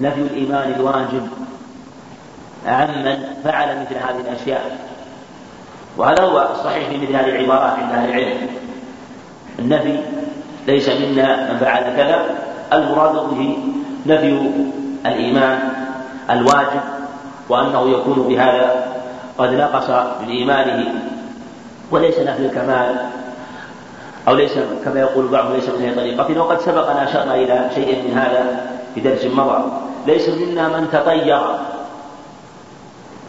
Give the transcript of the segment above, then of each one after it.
نفي الإيمان الواجب عمن فعل مثل هذه الأشياء. وهذا هو الصحيح في مثل هذه العبارات عند أهل العلم. النفي ليس منا من فعل كذا. المراد به نفي الإيمان الواجب وأنه يكون بهذا قد نقص من إيمانه. وليس نفي الكمال أو ليس كما يقول بعض ليس من هي طريقتنا وقد سبقنا أشرنا إلى شيء من هذا في درس مضى. ليس منا من تطير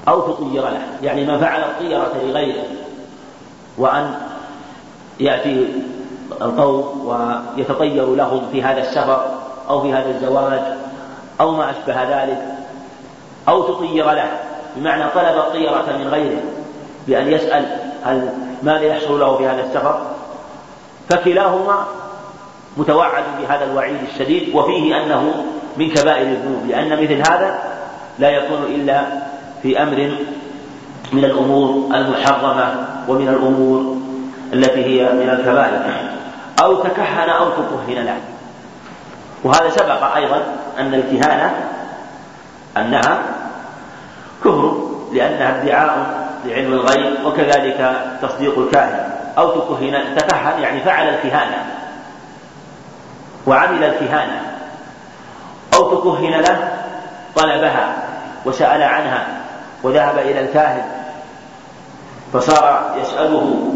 أو تطير له. يعني من فعل الطيرة لغيره. وأن يأتي القوم ويتطير لهم في هذا السفر أو في هذا الزواج أو ما أشبه ذلك أو تطير له. بمعنى طلب الطيرة من غيره بأن يسأل هل ماذا يحصل له في هذا السفر. فكلاهما متوعد بهذا الوعيد الشديد. وفيه أنه من كبائر الذنوب لأن مثل هذا لا يكون إلا في أمر من الأمور المحرمة ومن الأمور التي هي من الكبائر. أو تكهن أو تكهن له وهذا سبق أيضا أن الكهانة أنها كفر لأنها ادعاء لعلم الغيب وكذلك تصديق الكاهن. أو تكهن تكهن يعني فعل الكهانة وعمل الكهانة. أو تكهن له طلبها وسأل عنها وذهب إلى الكاهن فصار يسأله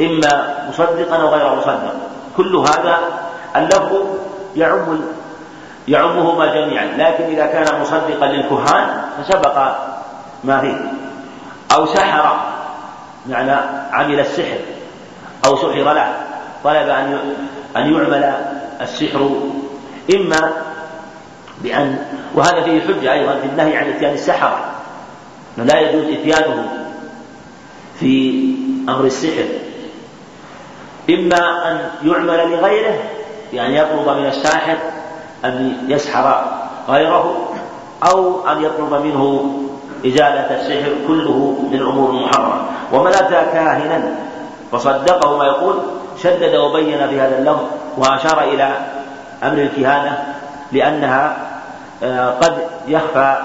إما مصدقا أو غير مصدق. كل هذا اللفظ يعم يعمهما جميعا لكن إذا كان مصدقا للكهان فسبق ما فيه. أو سحر معنى عمل السحر أو سحر له طلب أن أن يعمل السحر. إما بأن وهذا فيه حجة أيضا في النهي عن إتيان السحرة. لا يجوز إتيانه في أمر السحر. إما أن يعمل لغيره بأن يطلب من الساحر أن يسحر غيره أو أن يطلب منه إزالة السحر كله من الأمور المحرمة ومن أتى كاهنا فصدقه ما يقول شدد وبين في هذا اللفظ وأشار إلى أمر الكهانة لأنها قد يخفى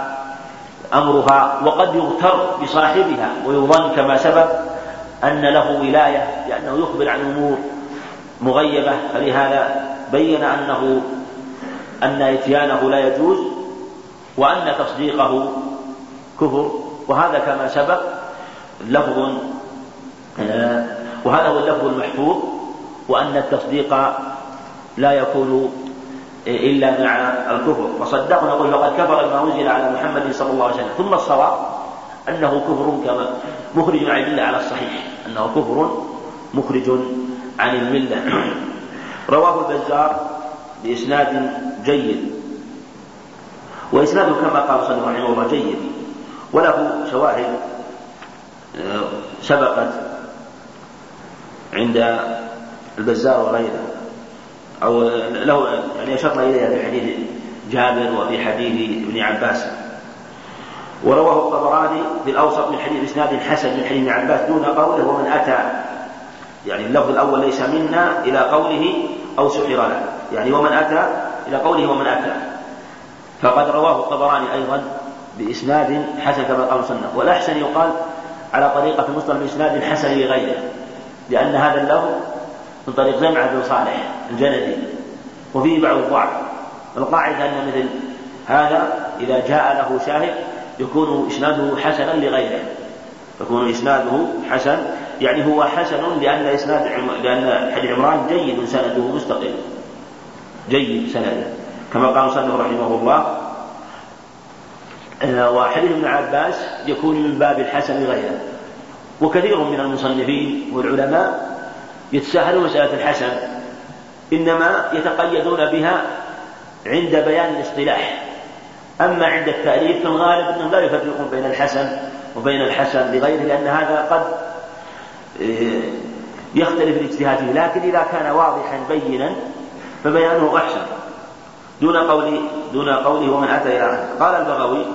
أمرها وقد يغتر بصاحبها ويظن كما سبق أن له ولاية لأنه يخبر عن أمور مغيبة فلهذا بين أنه أن إتيانه لا يجوز وأن تصديقه كفر وهذا كما سبق لفظ آه، وهذا هو اللفظ المحفوظ وأن التصديق لا يكون إلا مع الكفر. وصدقنا نقول فقد كفر بما أنزل على محمد صلى الله عليه وسلم. ثم الصواب أنه كفر كما مخرج عن الملة على الصحيح. أنه كفر مخرج عن الملة. رواه البزار بإسناد جيد. وإسناده كما قال صلى الله عليه وسلم جيد. وله شواهد آه، سبقت عند البزار وغيره. أو له يعني أشرنا إليها في حديث جابر وفي حديث ابن عباس. ورواه الطبراني في الأوسط من حديث إسناد حسن من حديث ابن عباس دون قوله ومن أتى. يعني اللفظ الأول ليس منا إلى قوله أو سحر له. يعني ومن أتى إلى قوله ومن أتى. فقد رواه الطبراني أيضا بإسناد حسن كما قال المصنف والأحسن يقال على طريقة المسلم بإسناد حسن لغيره. لأن هذا اللفظ من طريق زمعة بن صالح الجندي. وفيه بعض الضعف القاعدة أن مثل هذا إذا جاء له شاهد يكون إسناده حسنا لغيره. يكون إسناده حسن يعني هو حسن لأن إسناد لأن حديث عمران جيد سنده مستقل. جيد سنده. كما قال مصنف رحمه الله آه، وحديث ابن عباس يكون من باب الحسن لغيره. وكثير من المصنفين والعلماء يتساهلون مسألة الحسن إنما يتقيدون بها عند بيان الاصطلاح. أما عند التأليف فالغالب أنهم لا يفرقون بين الحسن وبين الحسن لغيره لأن هذا قد آه، يختلف الاجتهاد فيه. لكن إذا كان واضحا بينا فبيانه أحسن. دون قول دون قوله ومن أتى إلى آخره قال البغوي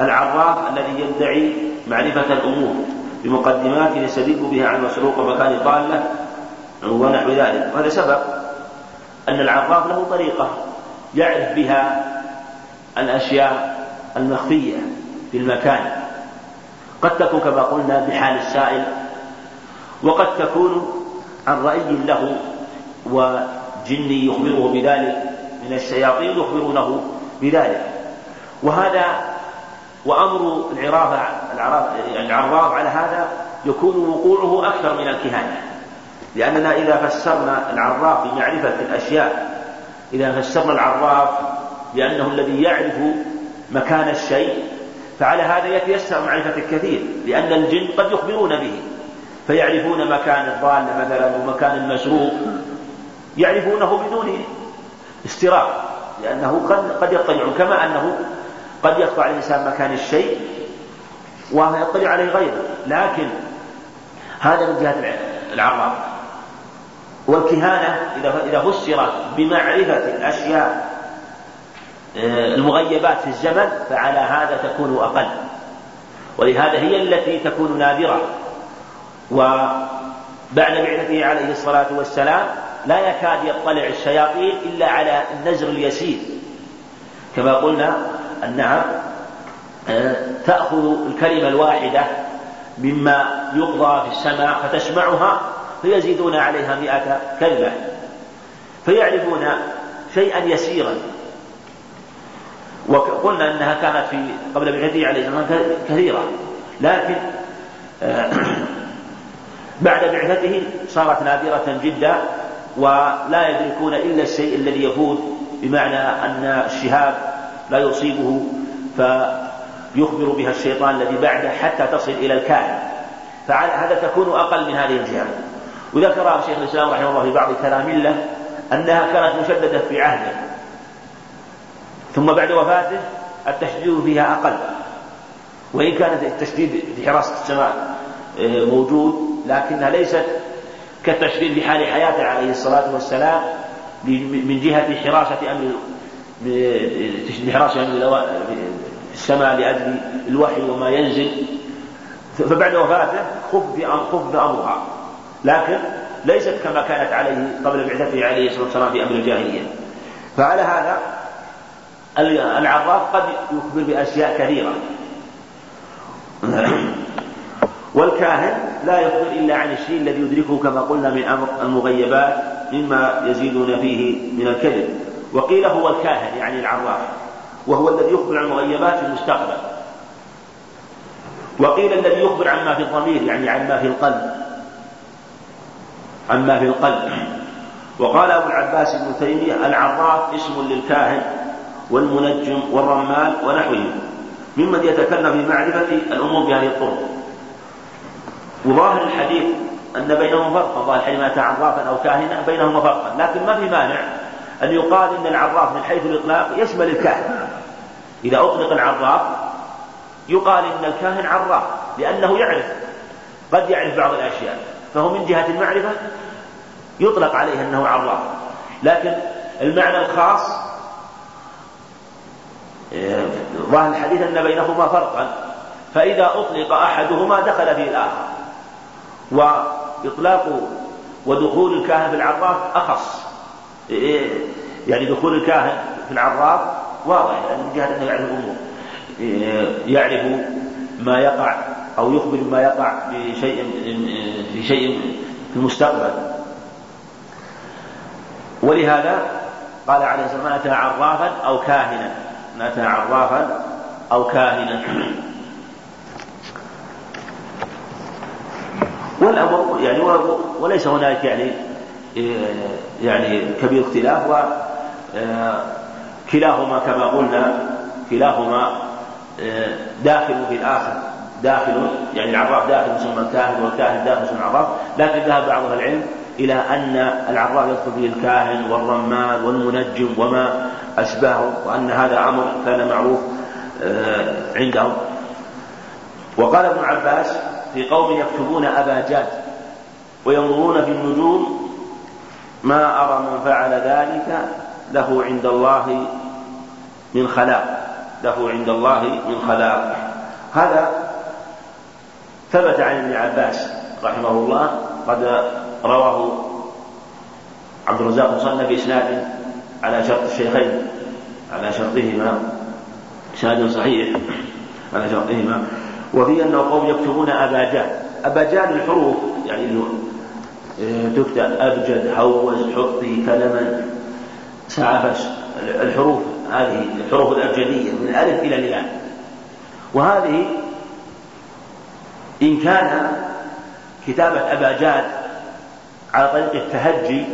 العراف الذي يدعي معرفة الأمور بمقدمات يستدل بها عن مسروق ومكان ضالة ونحو ذلك. وهذا سبق أن العراف له طريقة يعرف بها الأشياء المخفية في المكان. قد تكون كما قلنا بحال السائل وقد تكون عن رأي له وجني يخبره بذلك من الشياطين يخبرونه بذلك. وهذا وأمر العراف العراف على هذا يكون وقوعه أكثر من الكهانة. لأننا إذا فسرنا العراف بمعرفة الأشياء إذا فسرنا العراف بأنه الذي يعرف مكان الشيء فعلى هذا يتيسر معرفة الكثير لأن الجن قد يخبرون به فيعرفون مكان الضال مثلا ومكان المسروق يعرفونه بدون استراق لأنه قد يطلعون كما أنه قد يخفى الإنسان مكان الشيء ويطلع عليه غيره لكن هذا من جهة العراف والكهانة إذا فسرت بمعرفة الأشياء آه، المغيبات في الزمن فعلى هذا تكون أقل. ولهذا هي التي تكون نادرة. وبعد بعثته عليه الصلاة والسلام لا يكاد يطلع الشياطين إلا على النزر اليسير. كما قلنا أنها آه، تأخذ الكلمة الواحدة مما يقضى في السماء فتسمعها فيزيدون عليها مئة كلمة فيعرفون شيئا يسيرا. وقلنا إنها كانت في قبل بعثته عليه الصلاه كثيرة لكن آه، بعد بعثته صارت نادرة جدا ولا يدركون إلا الشيء الذي يفوت بمعنى أن الشهاب لا يصيبه فيخبر بها الشيطان الذي بعده حتى تصل إلى الكاهن. فعلى هذا تكون أقل من هذه الجهة. وذكر شيخ الإسلام رحمه الله في بعض كلام له أنها كانت مشددة في عهده. ثم بعد وفاته التشديد فيها أقل. وإن كان التشديد في حراسة السماء آه، موجود لكنها ليست كالتشديد في حال حياته عليه الصلاة والسلام من جهة حراسة أمر بحراسه أمر السماء لأجل الوحي وما ينزل. فبعد وفاته خف امرها لكن ليست كما كانت عليه قبل بعثته عليه الصلاة والسلام في أمر الجاهلية. فعلى هذا العراف قد يخبر بأشياء كثيرة. والكاهن لا يخبر إلا عن الشيء الذي يدركه كما قلنا من أمر المغيبات مما يزيدون فيه من الكذب. وقيل هو الكاهن يعني العراف وهو الذي يخبر عن المغيبات في المستقبل. وقيل الذي يخبر عما في الضمير يعني عما في القلب. عما في القلب. وقال أبو العباس ابن تيمية العراف اسم للكاهن والمنجم والرمال ونحوهم ممن يتكلم في معرفة الأمور بهذه الطرق وظاهر الحديث أن بينهم فرقا ظاهر الحديث أتى عرافا أو كاهنا بينهما فرقا. لكن ما في مانع أن يقال أن العراف من حيث الإطلاق يشمل الكاهن. إذا أطلق العراف يقال إن الكاهن عراف لأنه يعرف قد يعرف بعض الأشياء. فهو من جهة المعرفة يطلق عليه أنه عراف. لكن المعنى الخاص آه، ظاهر الحديث أن بينهما فرقا. فإذا أطلق أحدهما دخل فيه الآخر. وإطلاق ودخول الكاهن في العراف أخص. إيه، يعني دخول الكاهن في العراف واضح يعني من جهة أنه يعرف الأمور. إيه، يعرف ما يقع أو يخبر ما يقع بشيء في شيء في المستقبل. ولهذا قال عليه الصلاة والسلام أتى عرافا أو كاهنا. أتى عرافا أو كاهنا. والأمر يعني وليس هناك يعني يعني كبير اختلاف وكلاهما كما قلنا كلاهما داخل في الآخر. داخل يعني العراف داخل مسمى الكاهن والكاهن داخل مسمى العراف لكن ذهب بعض أهل العلم إلى أن العراف يدخل فيه الكاهن والرمال والمنجم وما أشبهه وأن هذا أمر كان معروف آه، عندهم. وقال ابن عباس في قوم يكتبون أباجات وينظرون في النجوم ما أرى من فعل ذلك له عند الله من خلاق له عند الله من خلاق. هذا ثبت عن ابن عباس رحمه الله قد رواه عبد الرزاق مصنف بإسناد على شرط الشيخين على شرطهما إسناد صحيح على شرطهما. وفي أنه قوم يكتبون أباجاد أباجاد الحروف يعني آه، تكتب أبجد هوز حطي كلمن سعفص الحروف هذه الحروف الأبجدية من الألف إلى الياء وهذه إن كان كتابة أباجاد على طريق التهجي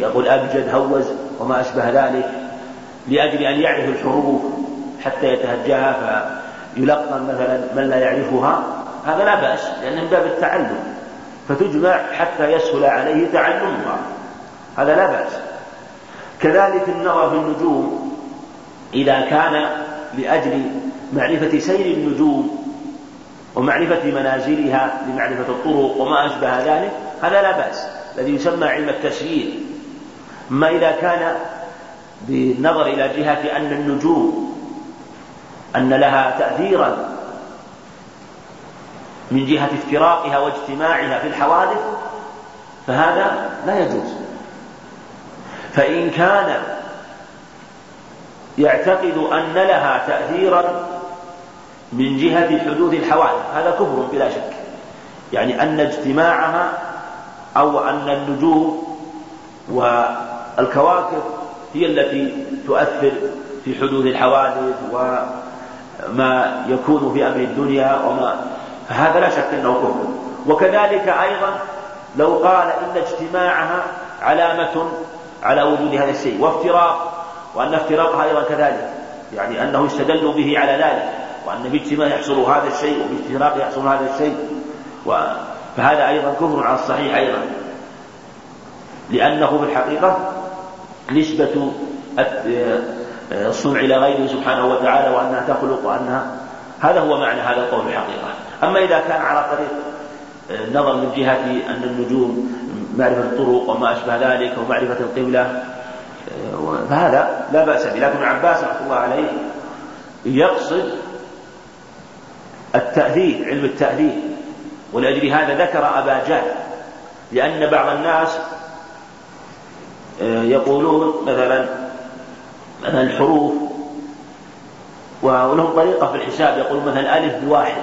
يقول أبجد هوز وما أشبه ذلك لأجل أن يعرف الحروف حتى يتهجاها فيلقن مثلا من لا يعرفها. هذا لا بأس لأن من باب التعلم فتجمع حتى يسهل عليه تعلمها. هذا لا بأس. كذلك النظر في النجوم إذا كان لأجل معرفة سير النجوم ومعرفة منازلها لمعرفة الطرق وما أشبه ذلك هذا لا بأس. الذي يسمى علم التسيير أما إذا كان بالنظر إلى جهة أن النجوم أن لها تأثيرا من جهة افتراقها واجتماعها في الحوادث فهذا لا يجوز. فإن كان يعتقد أن لها تأثيرا من جهة حدوث الحوادث. هذا كفر بلا شك. يعني أن اجتماعها أو أن النجوم والكواكب هي التي تؤثر في حدوث الحوادث وما يكون في أمر الدنيا وما فهذا لا شك أنه كفر. وكذلك أيضا لو قال إن اجتماعها علامة على وجود هذا الشيء. وافتراق. وأن افتراقها أيضا كذلك. يعني أنه يستدل به على ذلك. وأن باجتماع يحصل هذا الشيء وبافتراق يحصل هذا الشيء. فهذا أيضا كفر على الصحيح أيضا. لأنه في الحقيقة نسبة الصنع إلى غيره سبحانه وتعالى وأنها تخلق وأنها هذا هو معنى هذا القول الحقيقة. أما إذا كان على طريق النظر من جهة أن النجوم معرفة الطرق وما أشبه ذلك ومعرفة القبلة فهذا لا بأس به. لكن ابن عباس رحمة الله عليه يقصد التأثير علم التأثير ولأجل هذا ذكر أبا جهل لأن بعض الناس آه، يقولون مثلا مثلا الحروف ولهم طريقة في الحساب يقول مثلا ألف بواحد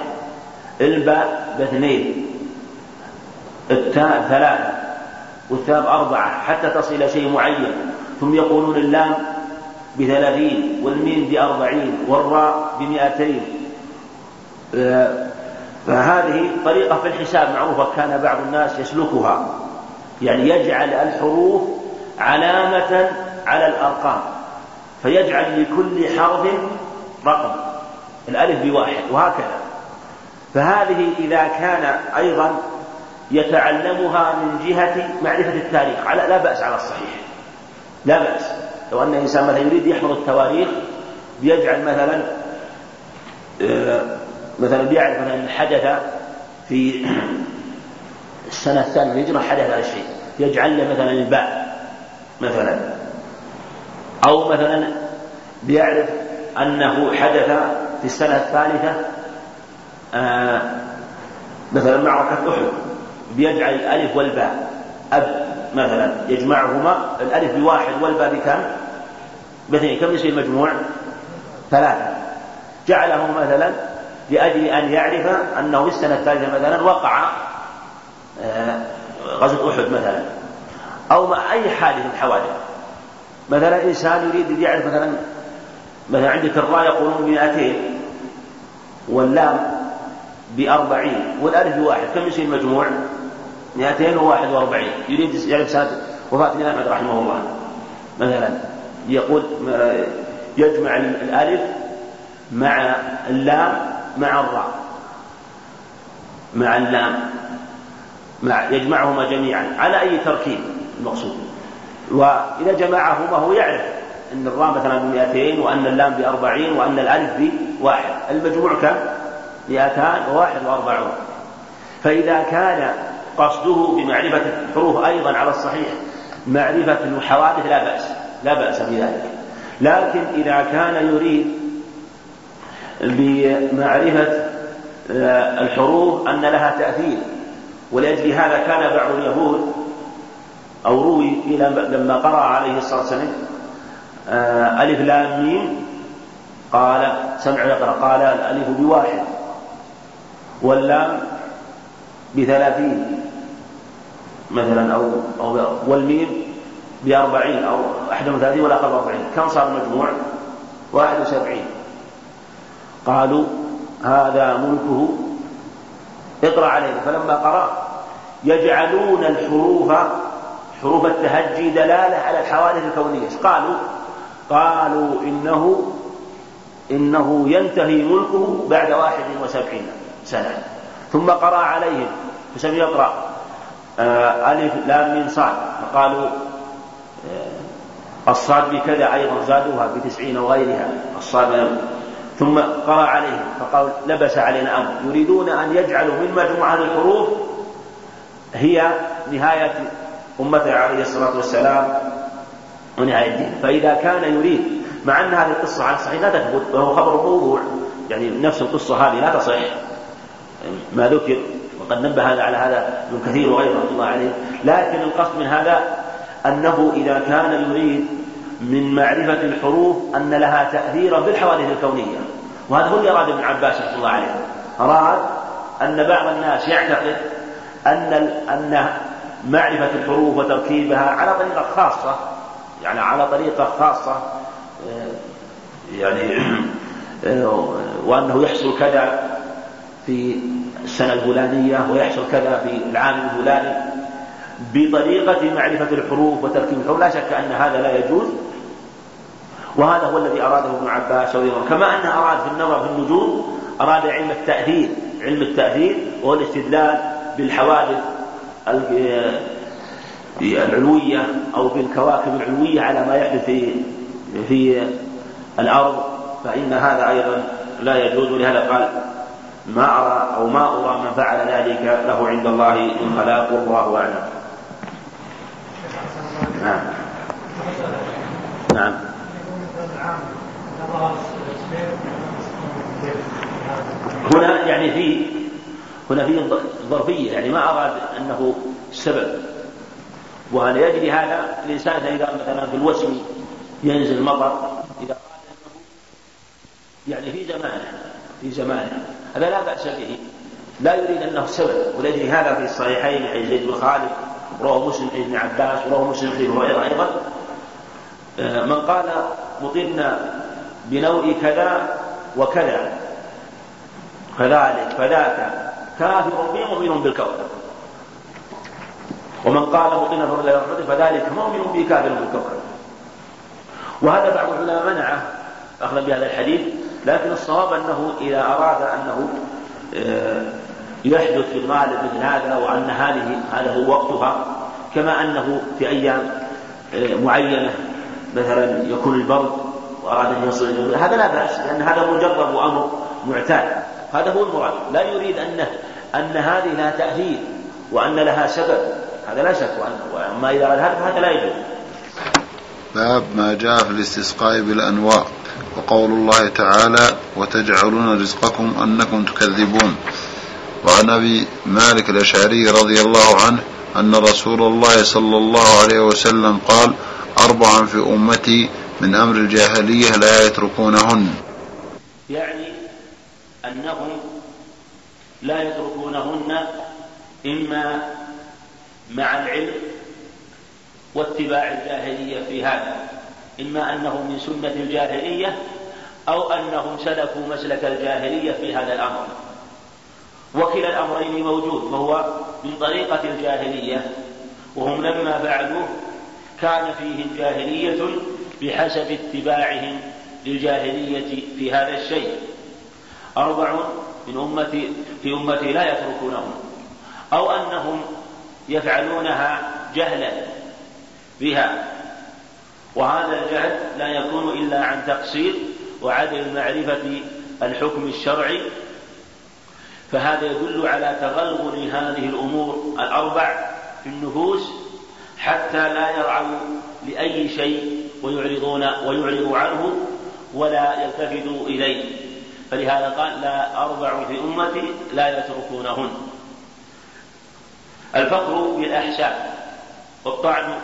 الباء باثنين التاء ثلاثة والثاء بأربعة حتى تصل إلى شيء معين. ثم يقولون اللام بثلاثين والميم بأربعين والراء بمئتين. فهذه طريقة في الحساب معروفة كان بعض الناس يسلكها. يعني يجعل الحروف علامة على الأرقام فيجعل لكل حرف رقم الألف بواحد وهكذا. فهذه إذا كان أيضا يتعلمها من جهة معرفة التاريخ على لا بأس على الصحيح. لا بأس. لو أن إنسان مثلا يريد يحفظ التواريخ بيجعل مثلا آه، مثلا بيعرف مثلا حدث في السنة الثانية الهجرة حدث هذا الشيء. يجعل له مثلا الباء مثلا. أو مثلا بيعرف أنه حدث في السنة الثالثة آه مثلا معركة أحد. بيجعل الألف والباء. أب مثلا يجمعهما. الألف بواحد والباء بكم؟ باثنين. كم يصير المجموع؟ ثلاثة. جعله مثلا لأجل أن يعرف أنه في السنة الثالثة مثلا وقع آه، غزوة أحد مثلا أو مع أي حادث من الحوادث. مثلا إنسان يريد أن يعرف مثلا مثلا عندك الراء يقولون 200 واللام بأربعين والألف بواحد كم يصير المجموع؟ 241 يريد يعرف سنة وفاة الإمام أحمد رحمه الله. مثلا يقول يجمع الألف مع اللام مع الراء مع اللام مع يجمعهما جميعا على أي تركيب المقصود. وإذا جمعهما هو يعرف أن الراء مثلا بمئتين وأن اللام بأربعين وأن الألف بواحد. المجموع كم؟ مئتان وواحد وأربعون. فإذا كان قصده بمعرفة الحروف أيضا على الصحيح معرفة الحوادث لا بأس لا بأس بذلك. لكن إذا كان يريد بمعرفة آه، الحروف أن لها تأثير. ولأجل هذا كان بعض اليهود أو روي لما قرأ عليه الصلاة والسلام آه، ألف لام ميم قال سمع يقرأ قال الألف بواحد واللام بثلاثين مثلا أو أو والميم بأربعين أو أحد وثلاثين والآخر بأربعين. كم صار المجموع؟ واحد وسبعين. قالوا هذا ملكه اقرأ عليه. فلما قرأ يجعلون الحروف حروف التهجي دلالة على الحوادث الكونية. قالوا؟ قالوا إنه إنه ينتهي ملكه بعد واحد وسبعين سنة. ثم قرأ عليهم. فسم يقرأ. آه ألف لام من صاد. فقالوا آه الصاد بكذا أيضا زادوها بتسعين وغيرها. الصاد ثم قرأ عليهم فقال لبس علينا أمر. يريدون أن يجعلوا من مجموعة الحروف هي نهاية أمته عليه الصلاة والسلام ونهاية الدين. فإذا كان يريد مع أن هذه القصة على الصحيح لا تثبت وهو خبر موضوع يعني نفس القصة هذه لا تصح. ما ذكر وقد نبه على هذا ابن كثير وغيره رحمة الله عليه. لكن القصد من هذا أنه إذا كان يريد من معرفة الحروف أن لها تأثيرا بالحوادث الكونية. وهذا هو اللي أراد ابن عباس رحمه الله عليه. أراد أن بعض الناس يعتقد أن أن معرفة الحروف وتركيبها على طريقة خاصة يعني على طريقة خاصة آه، يعني آه، وأنه يحصل كذا في السنة الفلانية ويحصل كذا في العام الفلاني. بطريقة معرفة الحروف وتركيب الحروف لا شك أن هذا لا يجوز. وهذا هو الذي أراده ابن عباس الله كما أنه أراد في النظر في النجوم أراد علم التأثير علم التأثير وهو الاستدلال بالحوادث العلوية أو بالكواكب العلوية على ما يحدث في في الأرض. فإن هذا أيضا لا يجوز. ولهذا قال ما أرى أو ما أرى من فعل ذلك له عند الله من خلاق والله أعلم. نعم. نعم. هنا يعني في هنا في ظرفية يعني ما أراد أنه السبب وأن يجري هذا؟ الإنسان إذا مثلا في الوسم ينزل مطر إذا قال أنه يعني في زمانه في زمانه. هذا لا بأس به. لا يريد أنه سبب. ولأجل هذا في الصحيحين عن زيد بن خالد رواه مسلم عن ابن عباس ورواه مسلم في هريرة أيضا. من قال مطرنا بنوع كذا وكذا. فذلك فذاك. كافر به مؤمن بالكوكب ومن قال مطرنا فرد رحمته فذلك مؤمن به كافر بالكوكب وهذا بعض العلماء منعه أخذا بهذا الحديث لكن الصواب أنه إذا أراد أنه آه، يحدث في الغالب مثل هذا وأن هذه هذا هو وقتها كما أنه في أيام آه، معينة مثلا يكون البرد وأراد أن يصل هذا لا بأس لأن هذا مجرد وأمر معتاد. هذا هو المراد. لا يريد أن أن هذه لها تأثير وأن لها سبب. هذا لا شك وأما إذا أراد هذا فهذا لا يجوز. باب ما جاء في الاستسقاء بالأنواع وقول الله تعالى وتجعلون رزقكم أنكم تكذبون. وعن أبي مالك الأشعري رضي الله عنه أن رسول الله صلى الله عليه وسلم قال أربعا في أمتي من أمر الجاهلية لا يتركونهن. يعني أنهم لا يتركونهن إما مع العلم واتباع الجاهلية في هذا إما أنه من سنة الجاهلية أو أنهم سلكوا مسلك الجاهلية في هذا الأمر. وكلا الأمرين موجود وهو من طريقة الجاهلية وهم لما فعلوه كان فيهم جاهلية بحسب اتباعهم للجاهلية في هذا الشيء. أربع من أمتي في أمتي لا يتركونهم أو أنهم يفعلونها جهلا بها. وهذا الجهل لا يكون إلا عن تقصير وعدم معرفة الحكم الشرعي. فهذا يدل على تغلغل هذه الأمور الأربع في النفوس حتى لا يرعوا لأي شيء ويعرضون ويعرضوا عنه ولا يلتفتوا إليه. فلهذا قال لا أربع في أمتي لا يتركونهن. الفقر بالأحساب والطعن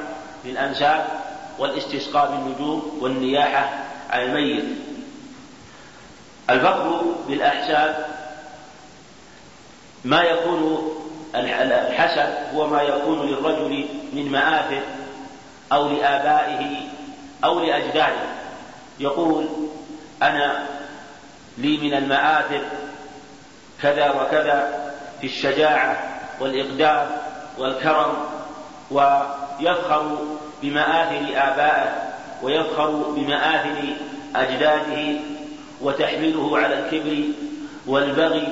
بالأنساب والاستسقاء بالنجوم والنياحة على الميت. الفقر بالأحساب ما يكون الحسب هو ما يكون للرجل من مآثر أو لآبائه أو لأجداده. يقول أنا لي من المآثر كذا وكذا في الشجاعة والإقدام والكرم ويفخر بمآثر آبائه ويفخر بمآثر أجداده وتحمله على الكبر والبغي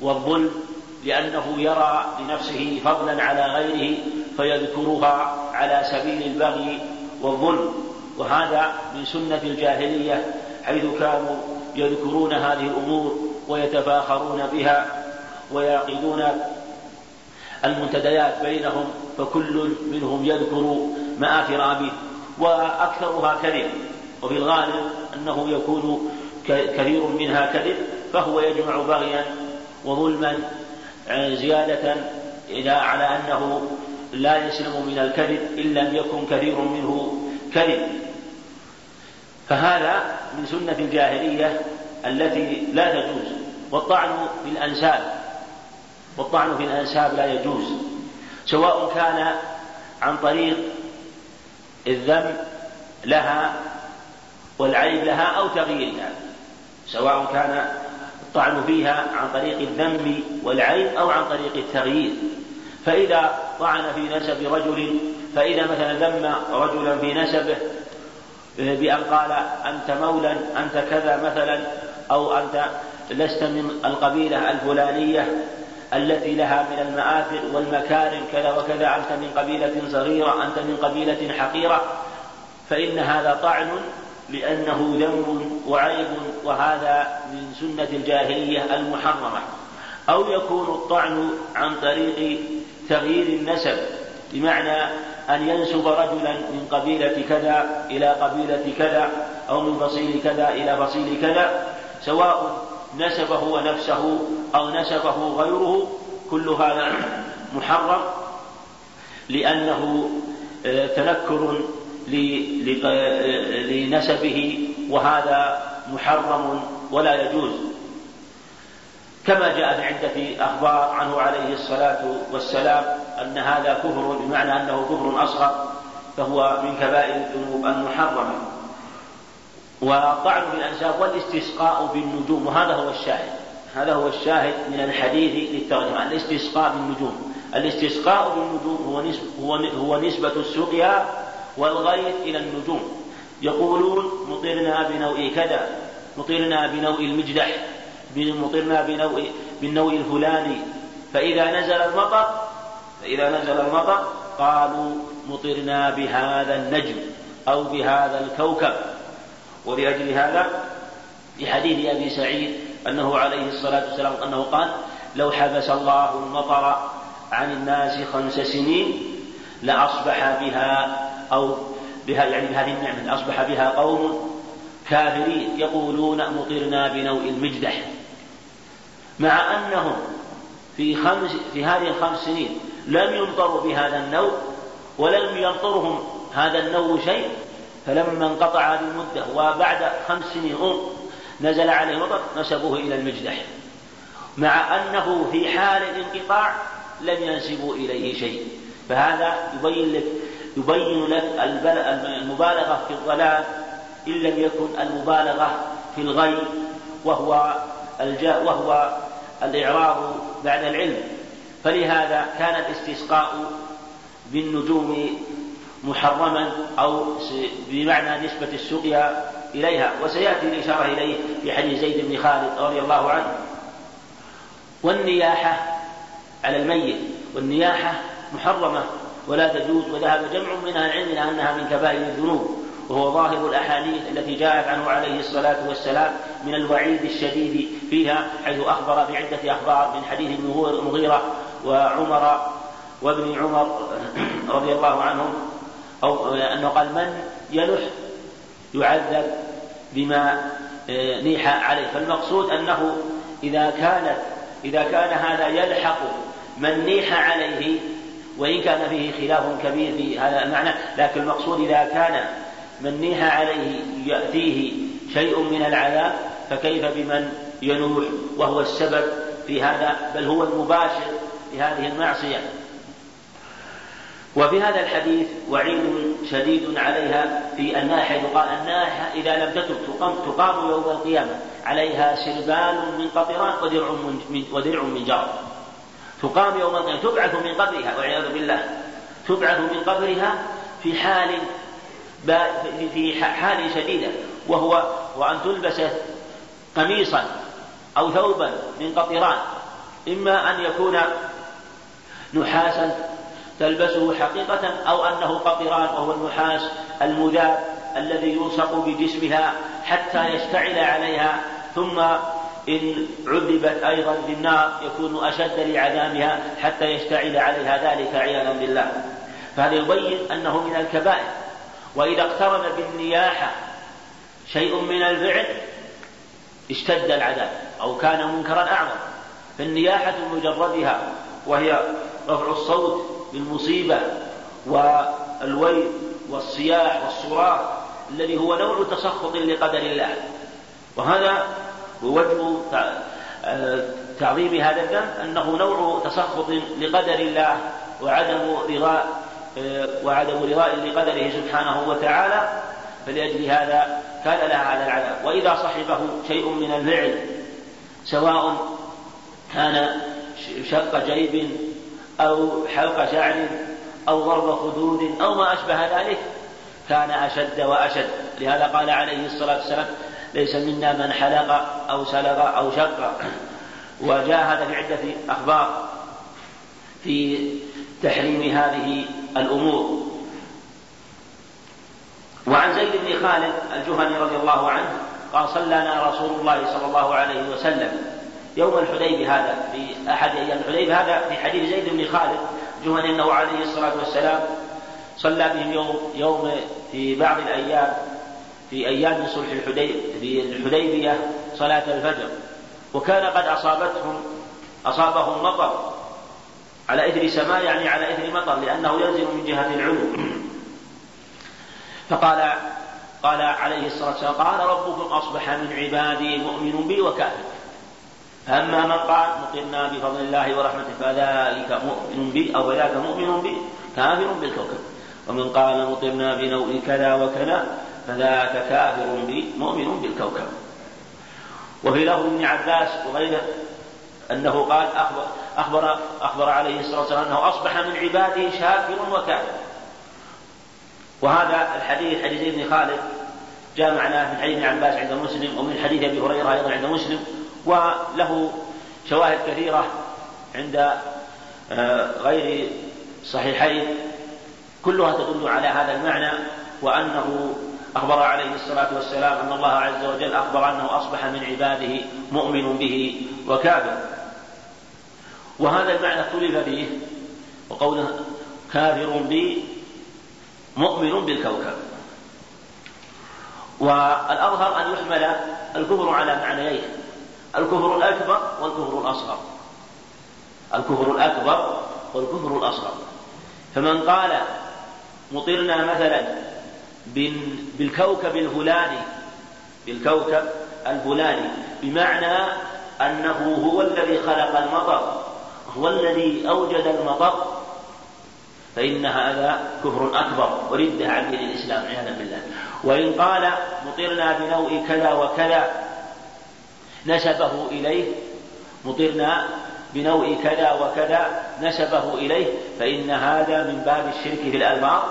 والظلم. لأنه يرى لنفسه فضلا على غيره فيذكرها على سبيل البغي والظلم. وهذا من سنة الجاهلية حيث كانوا يذكرون هذه الأمور ويتفاخرون بها ويعقدون المنتديات بينهم فكل منهم يذكر مآثر أبيه وأكثرها كذب. وفي الغالب أنه يكون كثير منها كذب فهو يجمع بغيا وظلما زيادة إلى على أنه لا يسلم من الكذب إن لم يكن كثير منه كذب. فهذا من سنة الجاهلية التي لا تجوز. والطعن في الأنساب. والطعن في الأنساب لا يجوز. سواء كان عن طريق الذم لها والعيب لها أو تغييرها. سواء كان الطعن فيها عن طريق الذم والعيب أو عن طريق التغيير. فإذا طعن في نسب رجل فإذا مثلا ذم رجلا في نسبه بأن قال أنت مولا أنت كذا مثلا أو أنت لست من القبيلة الفلانية التي لها من المآثر والمكارم كذا وكذا أنت من قبيلة صغيرة أنت من قبيلة حقيرة فإن هذا طعن لأنه ذنب وعيب وهذا من سنة الجاهلية المحرمة. أو يكون الطعن عن طريق تغيير النسب بمعنى أن ينسب رجلا من قبيلة كذا إلى قبيلة كذا أو من فصيل كذا إلى فصيل كذا سواء نسب هو نفسه أو نسبه غيره كل هذا محرم لأنه آه، تنكر لنسبه وهذا محرم ولا يجوز. كما جاء في عدة أخبار عنه عليه الصلاة والسلام أن هذا كفر بمعنى أنه كفر أصغر فهو من كبائر الذنوب المحرمة. والطعن بالأنساب والاستسقاء بالنجوم وهذا هو الشاهد. هذا هو الشاهد من الحديث للترجمة الاستسقاء بالنجوم. الاستسقاء بالنجوم هو نسبة, هو نسبة السقيا والغيث إلى النجوم. يقولون مطرنا بنوء كذا مطرنا بنوء المجدح مطرنا بنوء بالنوء الفلاني. فإذا نزل المطر فإذا نزل المطر قالوا مطرنا بهذا النجم أو بهذا الكوكب. ولأجل هذا في حديث أبي سعيد أنه عليه الصلاة والسلام أنه قال لو حبس الله المطر عن الناس خمس سنين لأصبح بها أو بها يعني بهذه النعمة أصبح بها قوم كافرين يقولون مطرنا بنوء المجدح. مع أنهم في خمس في هذه الخمس سنين لم يمطروا بهذا النوء ولم يمطرهم هذا النوء شيء فلما انقطع هذه المدة وبعد خمس سنين نزل عليه مطر نسبوه إلى المجدح. مع أنه في حال الانقطاع لم ينسبوا إليه شيء. فهذا يبين لك يبين لك المبالغة في الضلال إن لم يكن المبالغة في الغي وهو الجاء وهو الإعراض بعد العلم. فلهذا كان الاستسقاء بالنجوم محرما أو بمعنى نسبة السقيا إليها. وسيأتي الإشارة إليه في حديث زيد بن خالد رضي الله عنه. والنياحة على الميت والنياحة محرمة. ولا تجوز وذهب جمع من أهل العلم إلى أنها من كبائر الذنوب وهو ظاهر الأحاديث التي جاءت عنه عليه الصلاة والسلام من الوعيد الشديد فيها حيث أخبر بعدة أخبار من حديث المغيرة وعمر وابن عمر رضي الله عنهم أو أنه قال من يلح يعذب بما آه، نيح عليه. فالمقصود أنه إذا كانت إذا كان هذا يلحق من نيح عليه وإن كان فيه خلاف كبير في هذا المعنى لكن المقصود إذا كان من نيح عليه يأتيه شيء من العذاب فكيف بمن ينوح؟ وهو السبب في هذا بل هو المباشر لهذه المعصية. وفي هذا الحديث وعيد شديد عليها في الناحية يقال الناحية إذا لم تتب تقام, تقام يوم القيامة عليها سربال من قطران ودرع من, ودرع من جار. تقام يوم القيامة. تبعث من قبرها والعياذ بالله. تبعث من قبرها في حال في حال شديدة وهو وأن تلبس قميصا أو ثوبا من قطران. إما أن يكون نحاسا تلبسه حقيقة أو أنه قطران وهو النحاس المذاب الذي يلصق بجسمها حتى يشتعل عليها ثم إن عذبت أيضا بالنار يكون أشد لعذابها حتى يشتعل عليها ذلك عياذا بالله. فهذا يبين أنه من الكبائر. وإذا اقترن بالنياحة شيء من الفعل اشتد العذاب أو كان منكرا أعظم. فالنياحة مجردها وهي رفع الصوت بالمصيبة والويل والصياح والصراخ الذي هو نوع تسخط لقدر الله. وهذا وجه تعظيم هذا الذنب أنه نوع تسخط لقدر الله وعدم رضاء وعدم رضاء لقدره سبحانه وتعالى فلأجل هذا كان لها هذا العذاب. وإذا صحبه شيء من الفعل سواء كان شق جيب أو حلق شعر أو ضرب خدود أو ما أشبه ذلك كان أشد وأشد. لهذا قال عليه الصلاة والسلام ليس منا من حلق أو سلغ أو شق وجاء هذا في عدة أخبار في تحريم هذه الأمور. وعن زيد بن خالد الجهني رضي الله عنه قال صلىنا رسول الله صلى الله عليه وسلم يوم الحديب هذا في أحد أيام الحديب هذا في حديث زيد بن خالد جهني أنه عليه الصلاة والسلام صلى بهم يوم يوم في بعض الأيام في أيام صلح الحديبية صلاة الفجر. وكان قد أصابتهم أصابهم مطر على إثر سماء يعني على إثر مطر لأنه ينزل من جهة العلو. فقال قال عليه الصلاة والسلام قال ربكم أصبح من عبادي مؤمن بي وكافر. أما من قال مطرنا بفضل الله ورحمته فذلك مؤمن بي أو فذاك مؤمن بي كافر بالكوكب. ومن قال مطرنا بنوء كذا وكذا فذاك كافر بي مؤمن بالكوكب. وفي لفظ ابن عباس وغيره أنه قال أخبر, أخبر, أخبر عليه الصلاة والسلام أنه أصبح من عباده شاكر وكافر وهذا الحديث حديث ابن خالد جاء معناه من حديث ابن عباس عند مسلم ومن حديث أبي هريرة أيضا عند مسلم. وله شواهد كثيرة عند آه، غير صحيحين. كلها تدل على هذا المعنى وأنه أخبر عليه الصلاة والسلام أن الله عز وجل أخبر أنه أصبح من عباده مؤمن به وكافر. وهذا المعنى اختلف فيه وقوله كافر بي مؤمن بالكوكب. والأظهر أن يحمل الكفر على معنيين الكفر الأكبر والكفر الأصغر. الكفر الأكبر والكفر الأصغر. فمن قال مطرنا مثلا بالكوكب الفلاني بالكوكب الفلاني بمعنى أنه هو الذي خلق المطر هو الذي أوجد المطر. فإن هذا كفر أكبر وردة عن دين الإسلام عياذا بالله. وإن قال مطرنا بنوء كذا وكذا نسبه إليه مطرنا بنوء كذا وكذا نسبه إليه فإن هذا من باب الشرك في الألفاظ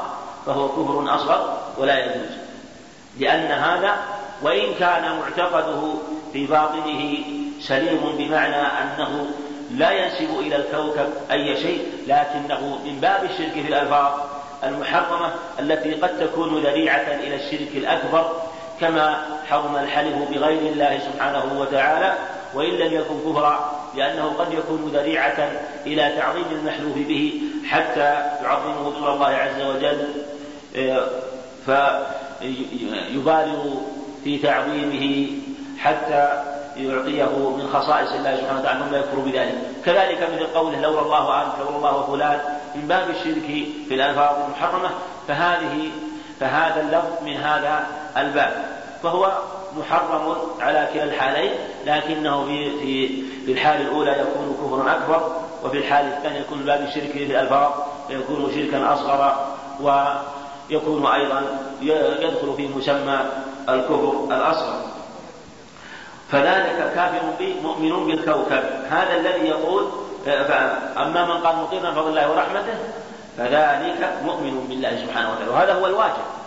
فهو كفر أصغر ولا يجوز. لأن هذا وإن كان معتقده في باطنه سليم بمعنى أنه لا ينسب إلى الكوكب أي شيء لكنه من باب الشرك في الألفاظ المحرمة التي قد تكون ذريعة إلى الشرك الأكبر كما حرم الحلف بغير الله سبحانه وتعالى وإن لم يكن كفرا لأنه قد يكون ذريعة إلى تعظيم المحلوف به حتى يعظمه دون الله عز وجل فيبالغ في تعظيمه حتى يعطيه من خصائص الله سبحانه وتعالى ثم يكفر بذلك. كذلك مثل قوله لولا الله أنت لولا الله فلان من باب الشرك في الألفاظ المحرمة فهذه فهذا اللفظ من هذا الباب. فهو محرم على كلا الحالين لكنه في في في الحال الأولى يكون كفرا أكبر وفي الحال الثانية يكون باب الشرك في الألفاظ فيكون شركا أصغر ويكون أيضا يدخل في مسمى الكفر الأصغر. فذلك كافر به مؤمن بالكوكب. هذا الذي يقول أما من قال مطيرا بفضل الله ورحمته فذلك مؤمن بالله سبحانه وتعالى. وهذا هو الواجب.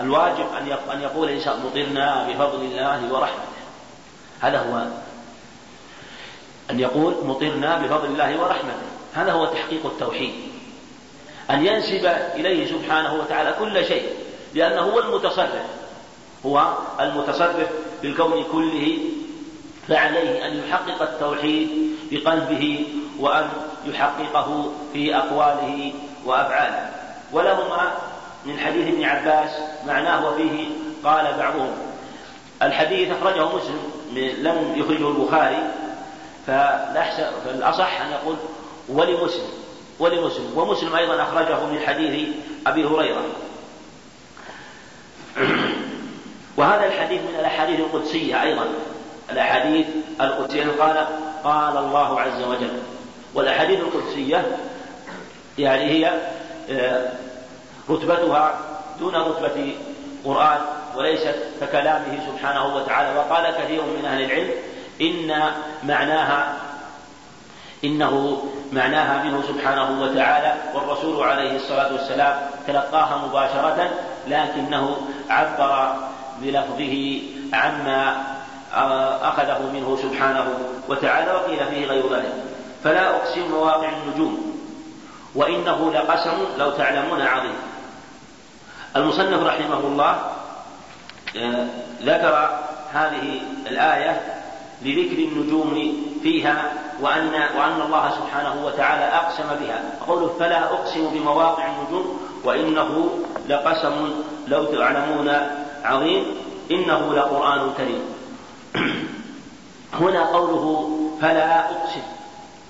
الواجب أن أن يقول الإنسان مطرنا بفضل الله ورحمته. هذا هو أن يقول مطرنا بفضل الله ورحمته. هذا هو تحقيق التوحيد. أن ينسب إليه سبحانه وتعالى كل شيء لأنه هو المتصرف. هو المتصرف في الكون كله. فعليه أن يحقق التوحيد بقلبه وأن يحققه في أقواله وأفعاله. ولهما من حديث ابن عباس معناه وفيه قال بعضهم. الحديث أخرجه مسلم لم يخرجه البخاري فالأصح أن يقول ولمسلم ولمسلم. ومسلم أيضا أخرجه من حديث أبي هريرة. وهذا الحديث من الأحاديث القدسية أيضا. الأحاديث القدسية قال قال الله عز وجل. والأحاديث القدسية يعني هي آه، رتبتها دون رتبة قرآن وليست ككلامه سبحانه وتعالى. وقال كثير من أهل العلم إن معناها إنه معناها منه سبحانه وتعالى. والرسول عليه الصلاة والسلام تلقاها مباشرة لكنه عبر بلفظه عما أخذه منه سبحانه وتعالى وقيل فيه غير ذلك. فلا أقسم مواقع النجوم وإنه لقسم لو تعلمون عظيم. المصنف رحمه الله آه، ذكر هذه الآية لذكر النجوم فيها وأن وأن الله سبحانه وتعالى أقسم بها. قوله فلا أقسم بمواقع النجوم وإنه لقسم لو تعلمون عظيم إنه لقرآن كريم. هنا قوله فلا أقسم.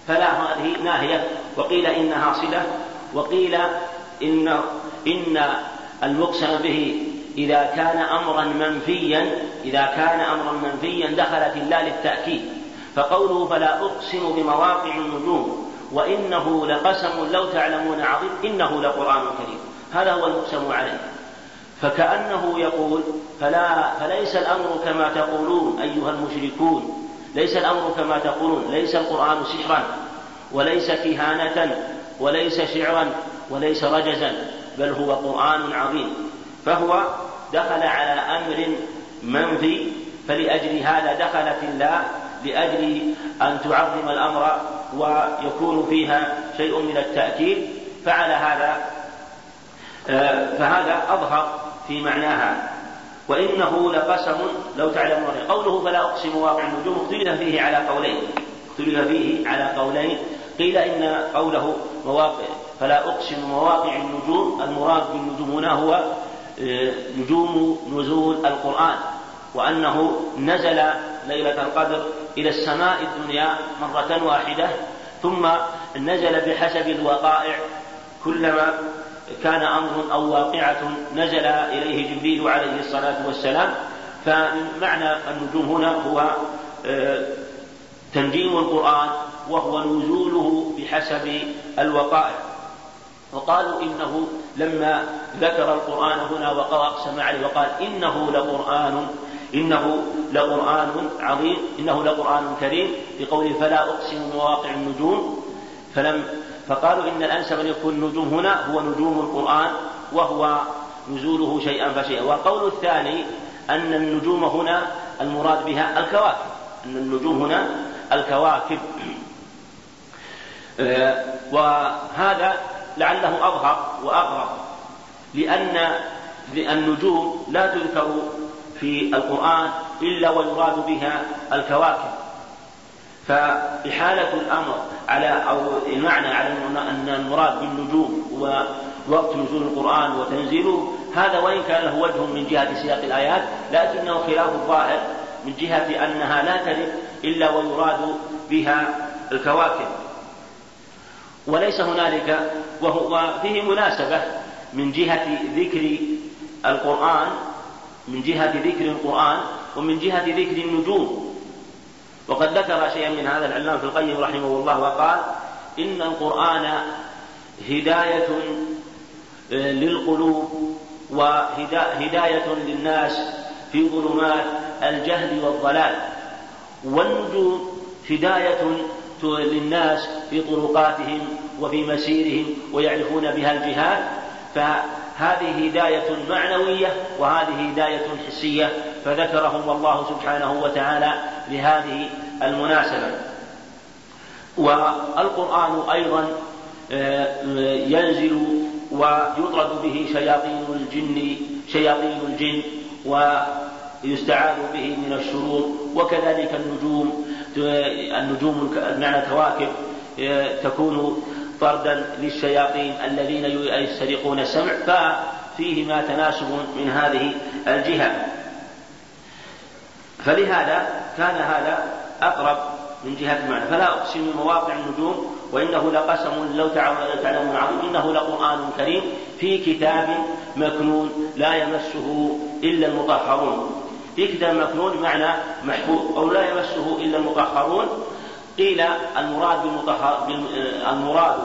فلا هذه ناهية. وقيل إنها صلة. وقيل إن إن المقسم به إذا كان أمرا منفيا إذا كان أمرا منفيا دخلت الله للتأكيد. فقوله فلا أقسم بمواقع النجوم وإنه لقسم لو تعلمون عظيم إنه لقرآن كريم. هذا هو المقسم عليه. فكأنه يقول فلا فليس الأمر كما تقولون أيها المشركون ليس الأمر كما تقولون ليس القرآن سحرا وليس كهانة وليس شعرا وليس رجزا. بل هو قرآن عظيم. فهو دخل على أمر منفي فلأجل هذا دخلت الله لأجل أن تعظم الأمر ويكون فيها شيء من التأكيد فعلى هذا آه، فهذا أظهر في معناها. وإنه لقسم لو تعلمون قوله فلا أقسم واقع النجوم اختلف فيه على قولين. اختلف فيه على قولين. قيل إن قوله مواقع. فلا أقسم مواقع النجوم المراد بالنجوم هنا هو آه، نجوم نزول القرآن وأنه نزل ليلة القدر إلى السماء الدنيا مرة واحدة ثم نزل بحسب الوقائع كلما كان أمر أو واقعة نزل إليه جبريل عليه الصلاة والسلام. فمعنى النجوم هنا هو آه، تنجيم القرآن وهو نزوله بحسب الوقائع. وقالوا إنه لما ذكر القرآن هنا وأقسم عليه وقال إنه لقرآن إنه لقرآن عظيم إنه لقرآن كريم بقوله فلا أقسم مواقع النجوم. فلم فقالوا إن الأنسب أن يكون النجوم هنا هو نجوم القرآن وهو نزوله شيئا فشيئا. والقول الثاني أن النجوم هنا المراد بها الكواكب أن النجوم هنا الكواكب. آه، وهذا لعله أظهر وأقرب لأن النجوم لا تذكر في القرآن إلا ويراد بها الكواكب. فإحالة الأمر على أو المعنى على أن المراد بالنجوم هو وقت نزول القرآن وتنزيله هذا وإن كان له وجه من جهة سياق الآيات لكنه خلاف الظاهر من جهة أنها لا ترد إلا ويراد بها الكواكب. وليس هنالك وهو فيه مناسبة من جهة ذكر القرآن من جهة ذكر القرآن ومن جهة ذكر النجوم. وقد ذكر شيئا من هذا العلام في القيم رحمه الله وقال إن القرآن هداية آه، للقلوب وهداية للناس في ظلمات الجهل والضلال. والنجوم هداية للناس في طرقاتهم وفي مسيرهم ويعرفون بها الجهاد فهذه هداية معنوية وهذه هداية حسية فذكرهم الله سبحانه وتعالى لهذه المناسبة. والقرآن أيضا آه، ينزل ويطرد به شياطين الجن شياطين الجن ويستعاذ به من الشرور وكذلك النجوم. النجوم بمعنى كواكب تكون طردا للشياطين الذين يسترقون السمع ففيهما تناسب من هذه الجهة. فلهذا كان هذا أقرب من جهة المعنى. فلا أقسم بمواقع النجوم وإنه لقسم لو تعلمون عظيم إنه لقرآن كريم في كتاب مكنون لا يمسه إلا المطهرون. كتاب مكنون بمعنى محفوظ أو لا يمسه إلا المطهرون. قيل المراد بالمطهر المراد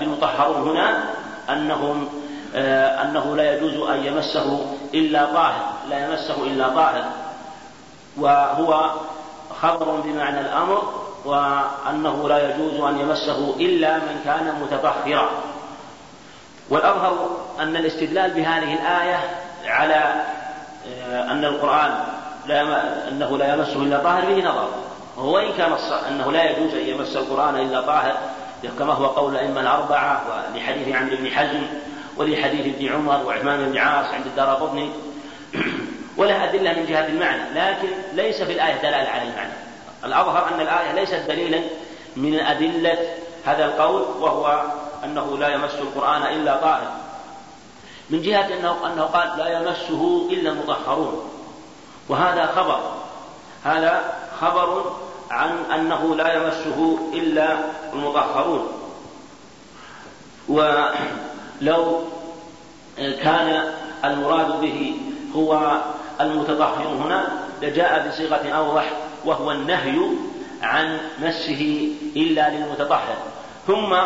بالمطهرون هنا أنهم آه، أنه لا يجوز أن يمسه إلا طاهر لا يمسه إلا طاهر. وهو خبر بمعنى الأمر وأنه لا يجوز أن يمسه إلا من كان متطهرا. والأظهر أن الاستدلال بهذه الآية على أن القرآن لا أنه لا يمسه إلا طاهر به نظر. وهو إن كان أنه لا يجوز أن يمس القرآن إلا طاهر كما هو قول الأئمة الأربعة ولحديث عمرو بن حزم ولحديث ابن عمر وعثمان بن عاص عند الدار قطني. ولها أدلة من جهة المعنى لكن ليس في الآية دلالة على المعنى. الأظهر أن الآية ليست دليلا من أدلة هذا القول وهو أنه لا يمس القرآن إلا طاهر. من جهة أنه, أنه قال لا يمسه إلا المطهرون. وهذا خبر. هذا خبر عن أنه لا يمسه إلا المطهرون. ولو كان المراد به هو المتطهر هنا لجاء بصيغة أوضح وهو النهي عن مسه إلا للمتطهر. ثم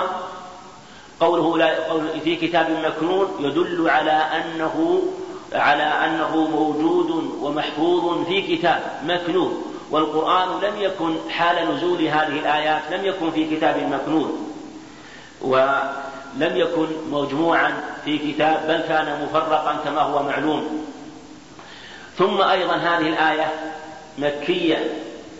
قوله لا قول في كتاب مكنون يدل على أنه على أنه موجود ومحفوظ في كتاب مكنون. والقرآن لم يكن حال نزول هذه الآيات لم يكن في كتاب مكنون. ولم يكن مجموعا في كتاب بل كان مفرقا كما هو معلوم. ثم أيضا هذه الآية مكية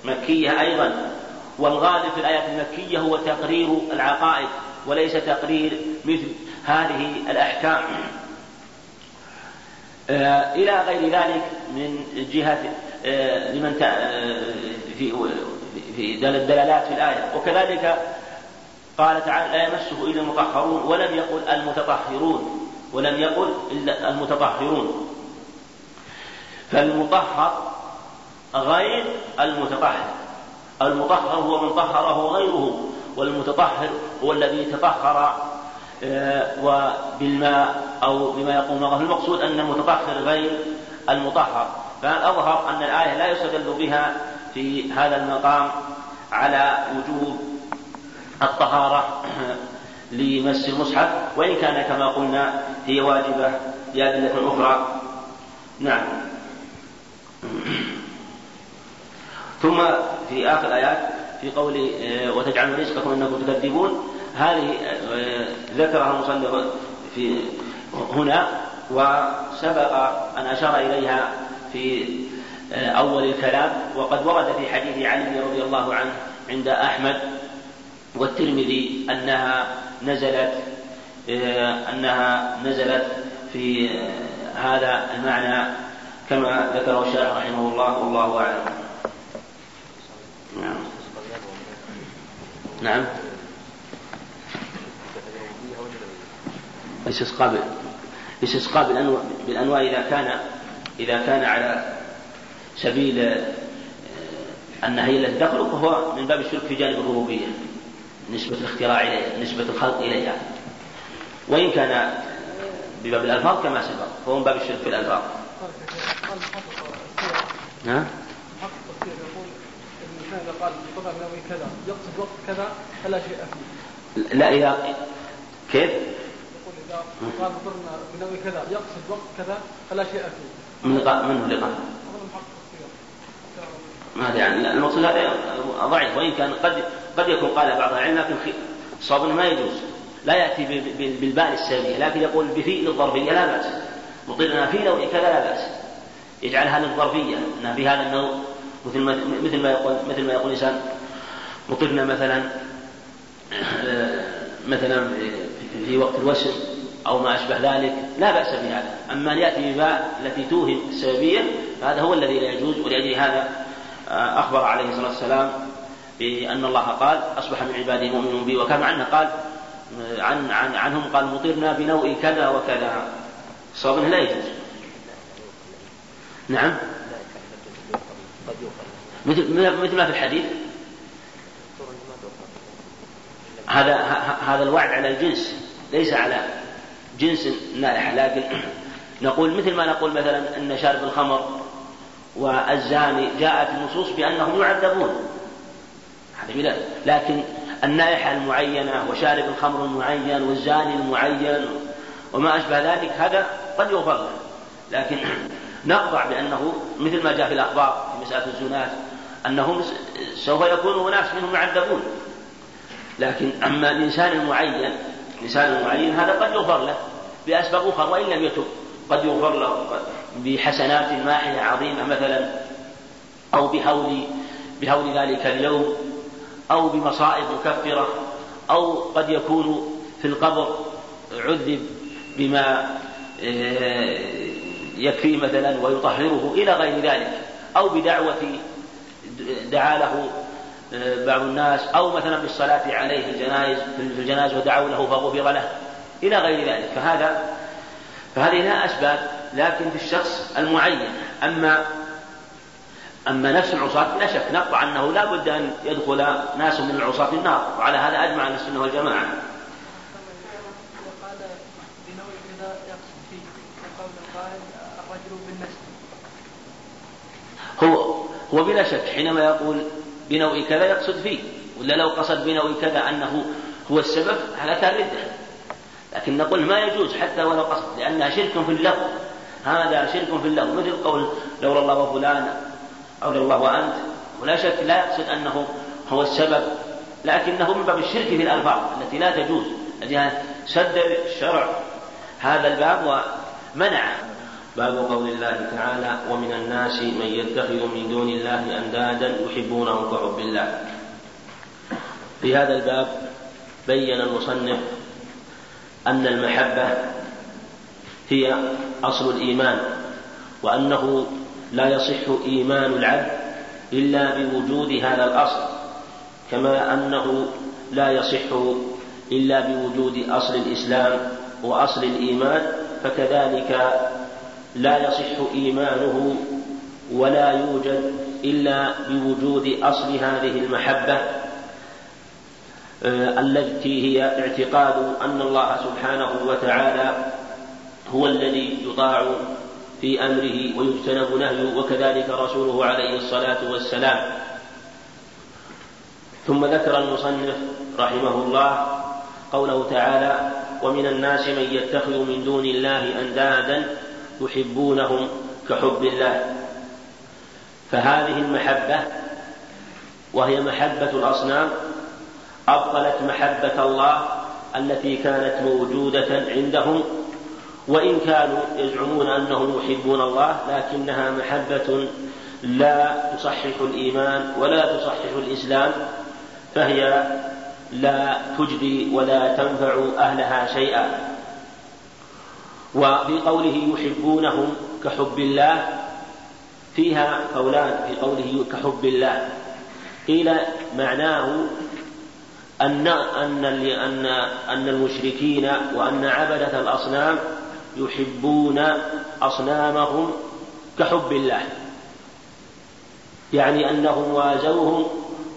مكية أيضا. والغالب في الآيات المكية هو تقرير العقائد. وليس تقرير مثل هذه الأحكام. آه، إلى غير ذلك من جهة آه، لمن آه، في في الدلالات في الآية. وكذلك قال تعالى لا يمسه إلا المطهرون ولم يقل المتطهرون ولم يقل إلا المتطهرون. فالمطهر غير المتطهر. المطهر هو من طهره غيره والمتطهر هو الذي تطهر آه، وبالماء أو بما يقوم معه المقصود أن المتطهر غير المطهر. فالأظهر أن الآية لا يستدل بها في هذا المقام على وجوب الطهارة لمس المصحف. وإن كان كما قلنا هي واجبة لأدلة أخرى. نعم. ثم في آخر الآيات في قول آه، وتجعلون رزقكم أنكم تكذبون هذه آه، ذكرها المصنف في هنا وسبق أن أشار إليها في آه، أول الكلام وقد ورد في حديث علي رضي الله عنه عند أحمد والترمذي أنها نزلت أنها نزلت في هذا المعنى كما ذكره الشيخ رحمه الله والله أعلم. نعم. نعم. الاستسقاء الاستسقاء بالأنواع, بالأنواع إذا كان إذا كان على سبيل آه، هي التي تخلق فهو من باب الشرك في جانب الربوبية نسبة الاختراع إليها نسبة الخلق إليها. وإن كان بباب الألفاظ كما سبق فهو من باب الشرك في الألفاظ. نعم التفسير يقول اذا قال بقطع من كذا يقصد وقت كذا فلا شيء فيه. لا إذا كيف؟ يقول إذا قال مطرنا بنوي كذا يقصد وقت كذا فلا شيء فيه. من لقاء منه لقاء؟ ما أدري يعني المقصود هذا ضعيف وإن كان قد قد يكون قال بعض العلم لكن الصواب ما يجوز لا يأتي بالباء السلبيه لكن يقول بفيء الظرفية لا بأس مطرنا في نوع كذا لا بأس يجعلها للظرفية ان في هذا النوع مثل ما مثل ما يقول مثل ما يقول الإنسان مطرنا مثلا مثلا في وقت الوسم أو ما أشبه ذلك لا بأس بهذا. أما أن يأتي بباء التي توهم السببية فهذا هو الذي لا يجوز ولأجل هذا أخبر عليه الصلاة والسلام بأن الله قال أصبح من عباده مؤمن بي. وكما عنه قال عن عن عنهم قال مطرنا بنوء كذا وكذا. صواب لا يجوز. نعم؟ مثل مثل ما في الحديث. هذا هذا الوعد على الجنس ليس على جنس النائحة لكن نقول مثل ما نقول مثلا أن شارب الخمر والزاني جاءت النصوص بأنهم يعذبون. هذا بلا لكن النائحة المعينة وشارب الخمر المعين والزاني المعين وما أشبه ذلك هذا قد يغفر له. لكن نقطع بأنه مثل ما جاء في الأخبار في مسألة الزنات أنهم سوف يكون أناس منهم يعذبون. لكن أما الإنسان المعين الإنسان المعين هذا قد يغفر له بأسباب أخرى وإن لم يتب قد يغفر له بحسنات ماحية عظيمة مثلا أو بهول بهول ذلك اليوم أو بمصائب مكفرة أو قد يكون في القبر عذب بما آه، يكفيه مثلا ويطهره إلى غير ذلك. أو بدعوة دعا له آه، بعض الناس أو مثلا بالصلاة عليه في الجنائز في الجنائز ودعوا له فغفر له إلى غير ذلك. فهذا فهذه لها أسباب لكن في الشخص المعين. أما أما نفس العصاة لا شك نقطع أنه لا بد أن يدخل ناس من العصاة في النار. وعلى هذا أجمع السنة والجماعة. هو هو بلا شك حينما يقول بنوع كذا يقصد فيه ولا لو قصد بنوع كذا أنه هو السبب هذا كان ردة لكن نقول ما يجوز حتى ولو قصد لأنها شرك في اللغو. هذا شرك في اللغو. مثل قول لولا الله وفلان أو الله وأنت. ولا شك لا يقصد أنه هو السبب. لكنه من باب الشرك في الألفاظ التي لا تجوز. سد الشرع. هذا الباب ومنع باب قول الله تعالى ومن الناس من يتخذ من دون الله أندادا يحبونهم كحب الله. في هذا الباب بين المصنف أن المحبة هي أصل الإيمان وأنه لا يصح إيمان العبد إلا بوجود هذا الأصل كما أنه لا يصح إلا بوجود أصل الإسلام وأصل الإيمان فكذلك لا يصح إيمانه ولا يوجد إلا بوجود أصل هذه المحبة آه، التي هي اعتقاد أن الله سبحانه وتعالى هو الذي يطاع في أمره ويجتنب نهيه وكذلك رسوله عليه الصلاة والسلام. ثم ذكر المصنف رحمه الله قوله تعالى ومن الناس من يتخذ من دون الله أندادا يحبونهم كحب الله. فهذه المحبة وهي محبة الأصنام أبطلت محبة الله التي كانت موجودة عندهم وإن كانوا يزعمون أنهم يحبون الله لكنها محبة لا تصحح الإيمان ولا تصحح الإسلام فهي لا تجدي ولا تنفع أهلها شيئا. وفي قوله يحبونهم كحب الله فيها قولان في قوله كحب الله. قيل معناه أن أن أن أن المشركين وأن عبدة الأصنام يحبون أصنامهم كحب الله. يعني أنهم وازوهم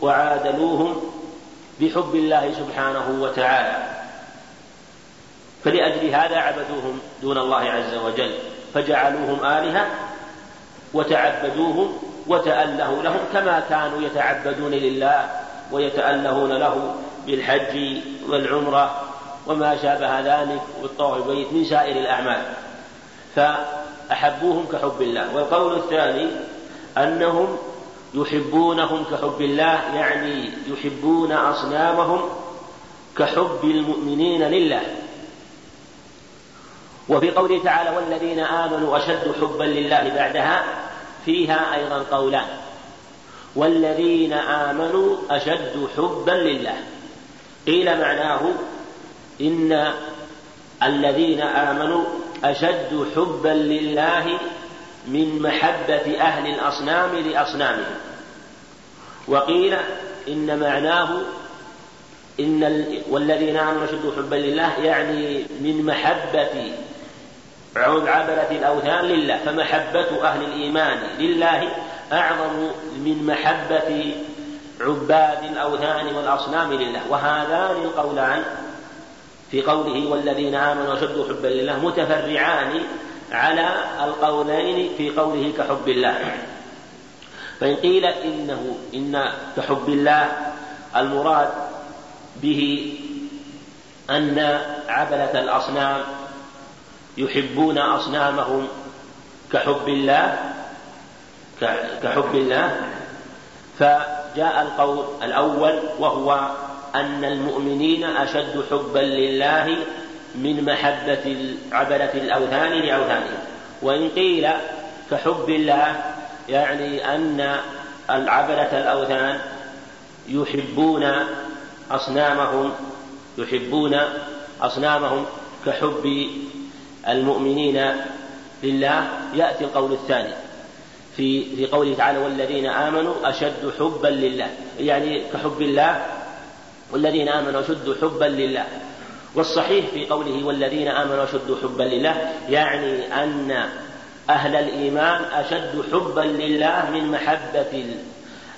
وعادلوهم بحب الله سبحانه وتعالى. فلأجل هذا عبدوهم دون الله عز وجل فجعلوهم آلهة وتعبدوهم وتأله لهم كما كانوا يتعبدون لله ويتألهون له بالحج والعمرة وما شابه ذلك والطواف البيت من سائر الأعمال. فأحبوهم كحب الله. والقول الثاني أنهم يحبونهم كحب الله يعني يحبون أصنامهم كحب المؤمنين لله. وفي قوله تعالى والذين آمنوا أشد حبا لله بعدها فيها أيضا قولان. والذين آمنوا أشد حبا لله. قيل معناه إن الذين آمنوا أشد حبا لله من محبة أهل الأصنام لأصنامهم. وقيل إن معناه إن والذين آمنوا أشد حبا لله يعني من محبة عبدة الأوثان لله فمحبة أهل الإيمان لله أعظم من محبة عباد الأوثان والأصنام لله. وهذان القولان في قوله والذين آمنوا أشد حبا لله متفرعان على القولين في قوله كحب الله فإن قيل إنه إن كحب الله المراد به أن عبدة الأصنام يحبون أصنامهم كحب الله كحب الله. فجاء القول الأول وهو أن المؤمنين أشد حبا لله من محبة عبدة الأوثان لأوثانهم. وإن قيل كحب الله يعني أن العبدة الأوثان يحبون أصنامهم يحبون أصنامهم كحب المؤمنين لله يأتي القول الثاني في في قوله تعالى والذين آمنوا أشد حبا لله يعني كحب الله والذين آمنوا أشد حبا لله. والصحيح في قوله والذين آمنوا أشد حبا لله يعني أن أهل الإيمان أشد حبا لله من محبة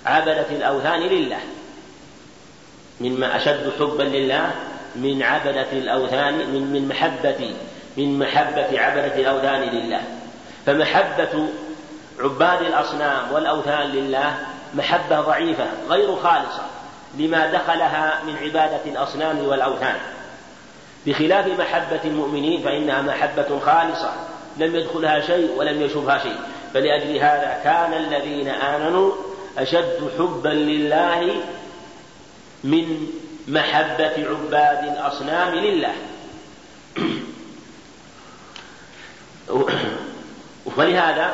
عبدة الأوثان لله. مما أشد حبا لله من عبدة الأوثان من من محبة من محبة عبدة الأوثان لله. فمحبة عباد الأصنام والأوثان لله محبة ضعيفة غير خالصة لما دخلها من عبادة الأصنام والأوثان. بخلاف محبة المؤمنين فإنها محبة خالصة. لم يدخلها شيء ولم يشبها شيء. فلأجل هذا كان الذين آمنوا أشد حبا لله من محبة عباد الأصنام لله. فلهذا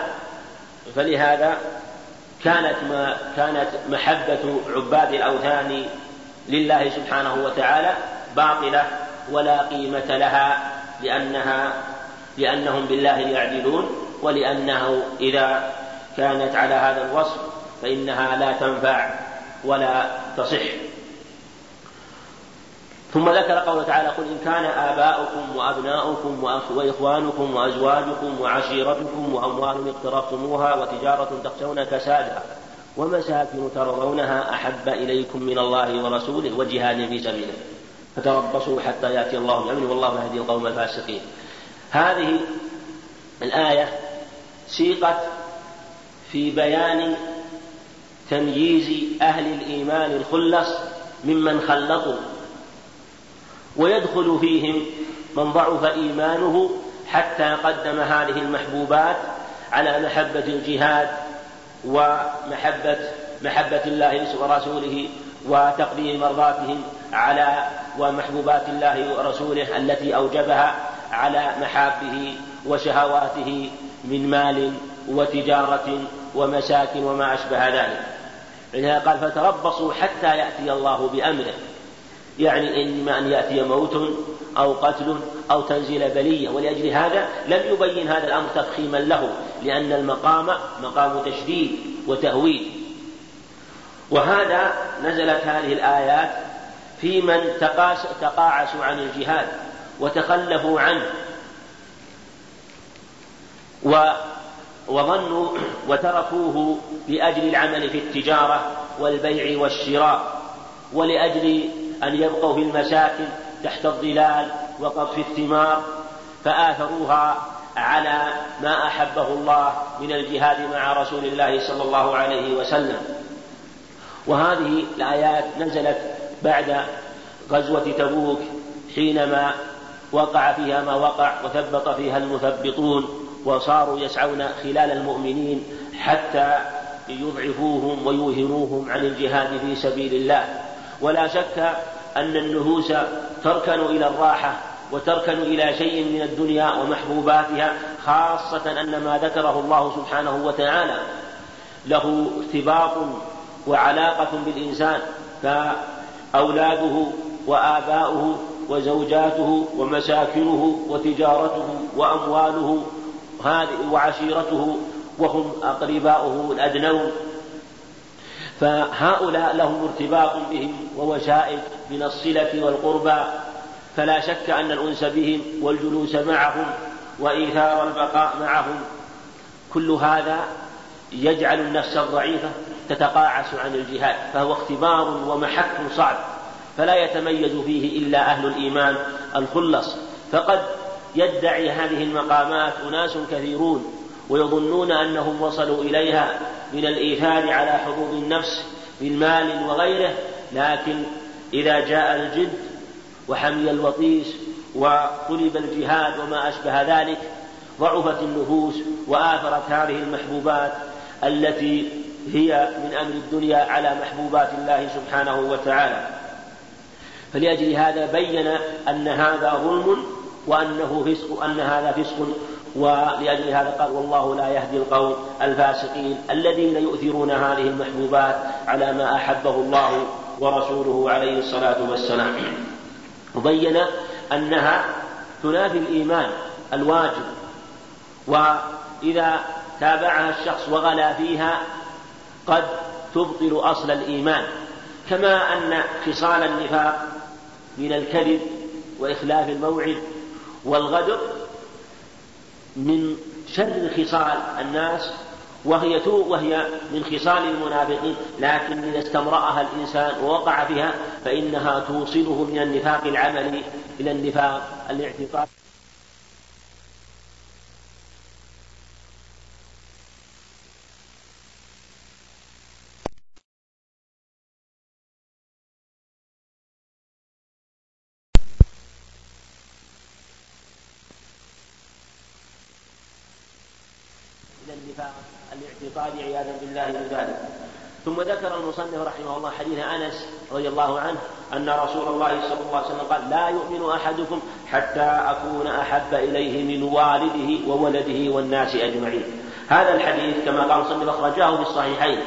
فلهذا كانت ما كانت محبة عباد الأوثان لله سبحانه وتعالى باطلة ولا قيمة لها لأنها لأنهم بالله يعدلون ولأنه إذا كانت على هذا الوصف فإنها لا تنفع ولا تصح. ثم ذكر قوله تعالى قل إن كان آباؤكم وأبناؤكم وإخوانكم وأزواجكم وعشيرتكم وأموال اقترفتموها وتجارة تخشون كسادها ومساكن ترضونها أحب إليكم من الله ورسوله وجهاد في سبيله. فتربصوا حتى يأتي الله بأمره والله يهدي القوم الفاسقين. هذه الآية سيقت في بيان تمييز أهل الإيمان الخلص ممن خلطوا ويدخل فيهم من ضعف إيمانه حتى قدم هذه المحبوبات على محبة الجهاد ومحبة محبة الله ورسوله وتقديم مرضاتهم على ومحبوبات الله ورسوله التي أوجبها على محابه وشهواته من مال وتجارة ومساكن وما أشبه ذلك. قال فتربصوا حتى يأتي الله بأمره يعني إما أن يأتي موت أو قتل أو تنزل بلية ولأجل هذا لم يبين هذا الأمر تفخيما له لأن المقام مقام تشديد وتهويل. وهذا نزلت هذه الآيات في من تقاعسوا عن الجهاد وتخلفوا عنه. و وظنوا وتركوه لأجل العمل في التجارة والبيع والشراء ولأجل أن يبقوا في المساكن تحت الظلال وقطف الثمار فآثروها على ما أحبه الله من الجهاد مع رسول الله صلى الله عليه وسلم. وهذه الآيات نزلت بعد غزوة تبوك حينما وقع فيها ما وقع وثبط فيها المثبطون وصاروا يسعون خلال المؤمنين حتى يضعفوهم ويوهنوهم عن الجهاد في سبيل الله. ولا شك أن النفوس تركن إلى الراحة وتركن إلى شيء من الدنيا ومحبوباتها خاصة أن ما ذكره الله سبحانه وتعالى له ارتباط وعلاقة بالإنسان فأولاده وآباؤه وزوجاته ومساكنه وتجارته وأمواله وعشيرته وهم أقرباؤه الأدنون. فهؤلاء لهم ارتباط بهم ووشائج من الصلة والقربى فلا شك أن الأنس بهم والجلوس معهم وإيثار البقاء معهم. كل هذا يجعل النفس الضعيفة تتقاعس عن الجهاد فهو اختبار ومحك صعب فلا يتميز فيه إلا أهل الإيمان الخلص. فقد يدعي هذه المقامات أناس كثيرون ويظنون أنهم وصلوا إليها من الإيثار على حظوظ النفس من مال وغيره لكن إذا جاء الجد وحمي الوطيس وطلب الجهاد وما أشبه ذلك ضعفت النفوس وآثرت هذه المحبوبات التي هي من أمر الدنيا على محبوبات الله سبحانه وتعالى. فلأجل هذا بين أن هذا ظلم وأنه فسق أن هذا فسق ولأجل هذا قال والله لا يهدي القوم الفاسقين الذين يؤثرون هذه المحبوبات على ما أحبه الله ورسوله عليه الصلاة والسلام. وبين أنها تنافي الإيمان الواجب وإذا تابعها الشخص وغلا فيها قد تبطل أصل الإيمان. كما أن خصال النفاق من الكذب وإخلاف الموعد والغدر من شر خصال الناس وهي وهي من خصال المنافقين. لكن إذا استمرأها الإنسان ووقع فيها فإنها توصله من النفاق العملي إلى النفاق الاعتقادي النفاق الاعتقادي عياذا بالله من ذلك. ثم ذكر المصنف رحمه الله حديث أنس رضي الله عنه أن رسول الله صلى الله عليه وسلم قال لا يؤمن أحدكم حتى أكون أحب إليه من والده وولده والناس أجمعين. هذا الحديث كما قال المصنف أخرجاه في الصحيحين.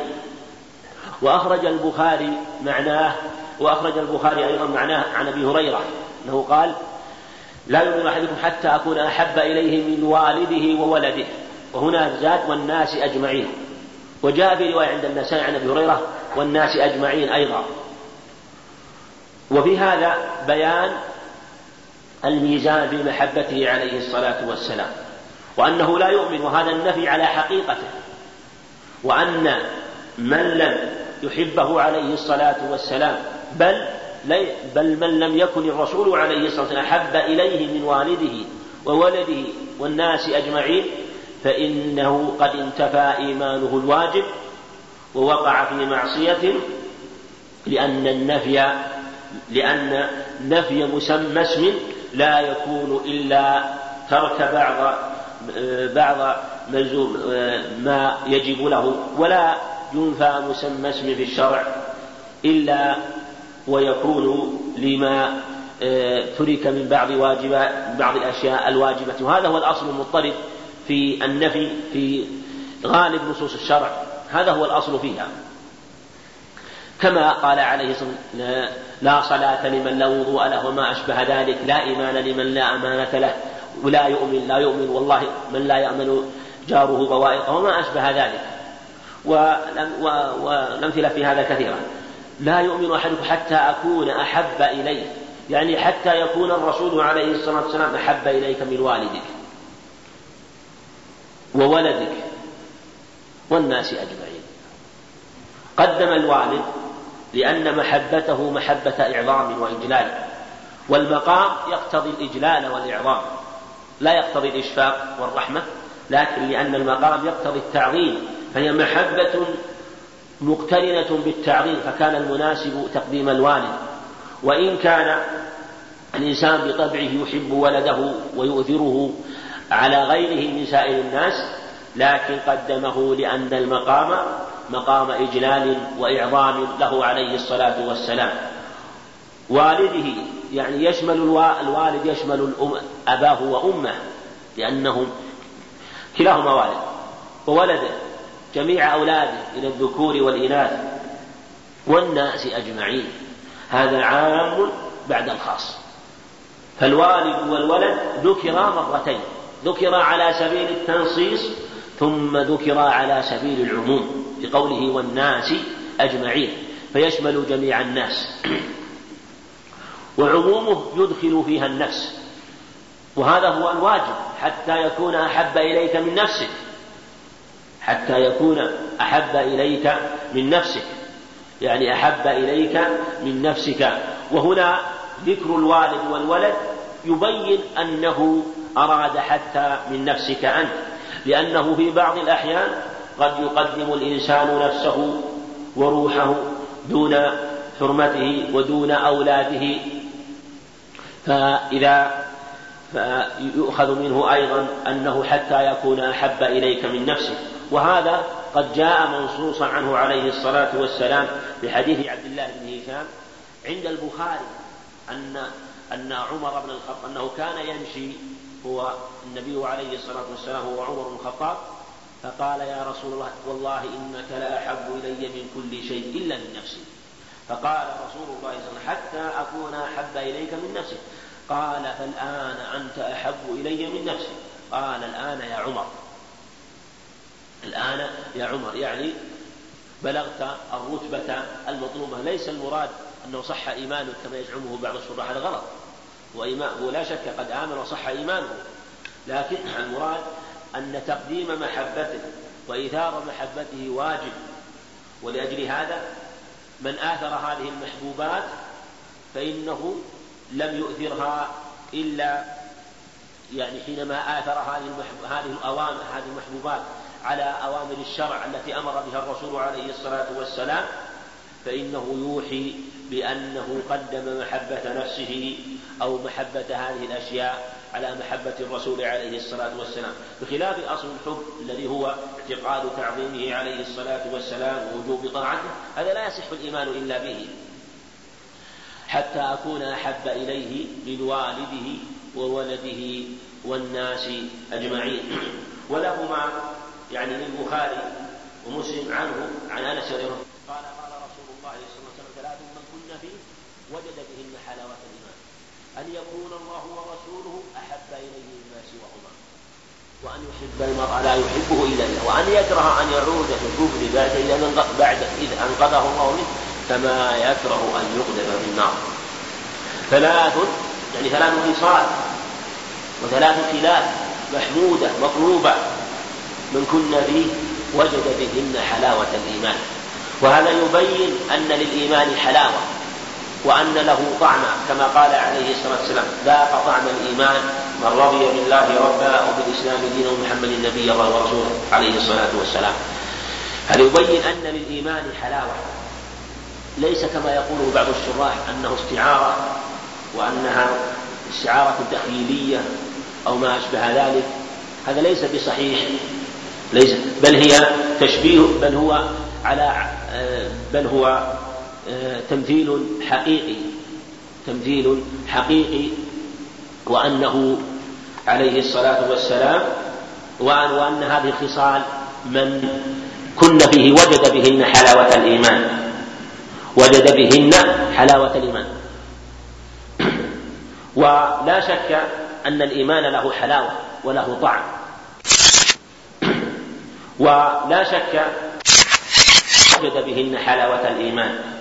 وأخرج البخاري معناه وأخرج البخاري أيضا معناه عن أبي هريرة أنه قال لا يؤمن أحدكم حتى أكون أحب إليه من والده وولده. وهنا زاد والناس أجمعين. وجاء في رواية عند النسائي عن أبي هريرة والناس أجمعين أيضا. وفي هذا بيان الميزان في محبته عليه الصلاة والسلام وأنه لا يؤمن وهذا النفي على حقيقته وأن من لم يحبه عليه الصلاة والسلام بل بل من لم يكن الرسول عليه الصلاة والسلام أحب إليه من والده وولده والناس أجمعين فإنه قد انتفى إيمانه الواجب ووقع في معصية لأن النفي لأن نفي مسمى اسم لا يكون إلا ترك بعض بعض ملزوم ما يجب له ولا ينفى مسمى اسم في الشرع إلا ويكون لما ترك من بعض واجبات بعض الأشياء الواجبة. وهذا هو الأصل المضطرد في النفي في غالب نصوص الشرع. هذا هو الأصل فيها. كما قال عليه الصلاة والسلام لا صلاة لمن لا وضوء له وما أشبه ذلك لا إيمان لمن لا أمانة له ولا يؤمن لا يؤمن والله من لا يأمن جاره بوائقه وما أشبه ذلك. والأمثلة في هذا كثيرة لا يؤمن أحدكم حتى أكون أحب إليه. يعني حتى يكون الرسول عليه الصلاة والسلام أحب إليك من والدك. وولدك والناس أجمعين. قدم الوالد لأن محبته محبة إعظام وإجلال والمقام يقتضي الإجلال والإعظام. لا يقتضي الإشفاق والرحمة لكن لأن المقام يقتضي التعظيم فهي محبة مقترنة بالتعظيم فكان المناسب تقديم الوالد. وإن كان الإنسان بطبعه يحب ولده ويؤثره على غيره من سائر الناس لكن قدمه لأن المقام مقام إجلال وإعظام له عليه الصلاة والسلام. والده يعني يشمل الوالد يشمل الأم أباه وأمه لأنهم كلاهما والد وولده جميع أولاده من الذكور والإناث والناس أجمعين. هذا عام بعد الخاص. فالوالد والولد ذكرا مرتين. ذكر على سبيل التنصيص ثم ذكر على سبيل العموم بقوله والناس أجمعين فيشمل جميع الناس. وعمومه يدخل فيها النفس. وهذا هو الواجب حتى يكون أحب إليك من نفسك. حتى يكون أحب إليك من نفسك. يعني أحب إليك من نفسك. وهنا ذكر الوالد والولد يبين أنه أراد حتى من نفسك أنت لأنه في بعض الأحيان قد يقدم الإنسان نفسه وروحه دون حرمته ودون أولاده. فإذا فيؤخذ منه أيضا أنه حتى يكون أحب إليك من نفسك. وهذا قد جاء منصوصا عنه عليه الصلاة والسلام في حديث عبد الله بن هشام عند البخاري أن أن عمر بن الخطاب أنه كان يمشي هو النبي عليه الصلاة والسلام هو عمر بن الخطاب فقال يا رسول الله والله إنك لأحب إلي من كل شيء إلا من نفسي. فقال رسول الله صلى الله عليه وسلم حتى أكون أحب إليك من نفسك. قال فالآن أنت أحب إلي من نفسي. قال الآن يا عمر. الآن يا عمر يعني بلغت الرتبة المطلوبة. ليس المراد أنه صح إيمانك كما يزعمه بعض الشراح هذا غلط. وإيمان لا شك قد آمن وصح إيمانه. لكن المراد أن تقديم محبته وإيثار محبته واجب. ولأجل هذا من آثر هذه المحبوبات فإنه لم يؤثرها إلا يعني حينما آثر هذه هذه الأوامر هذه المحبوبات على أوامر الشرع التي أمر بها الرسول عليه الصلاة والسلام فإنه يوحي بأنه قدم محبة نفسه أو محبة هذه الأشياء على محبة الرسول عليه الصلاة والسلام. بخلاف أصل الحب الذي هو اعتقاد تعظيمه عليه الصلاة والسلام ووجوب طاعته هذا لا يصح الإيمان إلا به. حتى أكون أحب إليه من والده وولده والناس أجمعين. ولهما يعني للبخاري ومسلم عنه عن أنس قال قال رسول الله صلى الله عليه وسلم ثلاث من كن فيه وجد بهن حلاوة الإيمان. أن يكون الله ورسوله أحب إليه مما سواهما وأن يحب المرء لا يحبه إلا الله. وأن يكره أن يعود في الكفر بعد إذا بعد إذ أنقذه الله منه. كما يكره أن يقذف في النار. ثلاث يعني ثلاث خصال وثلاث خلاف محمودة مطلوبة. من كن فيه وجد بهن حلاوة الإيمان. وهذا يبين أن للإيمان حلاوة. وأن له طعما كما قال عليه الصلاة والسلام ذاق طعم الإيمان من رضي بالله ربا وبالإسلام دينا ومحمد النبي ورسوله عليه الصلاة والسلام. هذا يبين أن للإيمان حلاوة؟ ليس كما يقوله بعض الشراح أنه استعارة وأنها استعارة تخيلية أو ما أشبه ذلك. هذا ليس بصحيح. ليس بل هي تشبيه بل هو على بل هو تمثيل حقيقي تمثيل حقيقي وأنه عليه الصلاة والسلام وأن, وأن هذه الخصال من كن فيه وجد بهن حلاوة الإيمان. وجد بهن حلاوة الإيمان. ولا شك أن الإيمان له حلاوة وله طعم. ولا شك وجد بهن حلاوة الإيمان.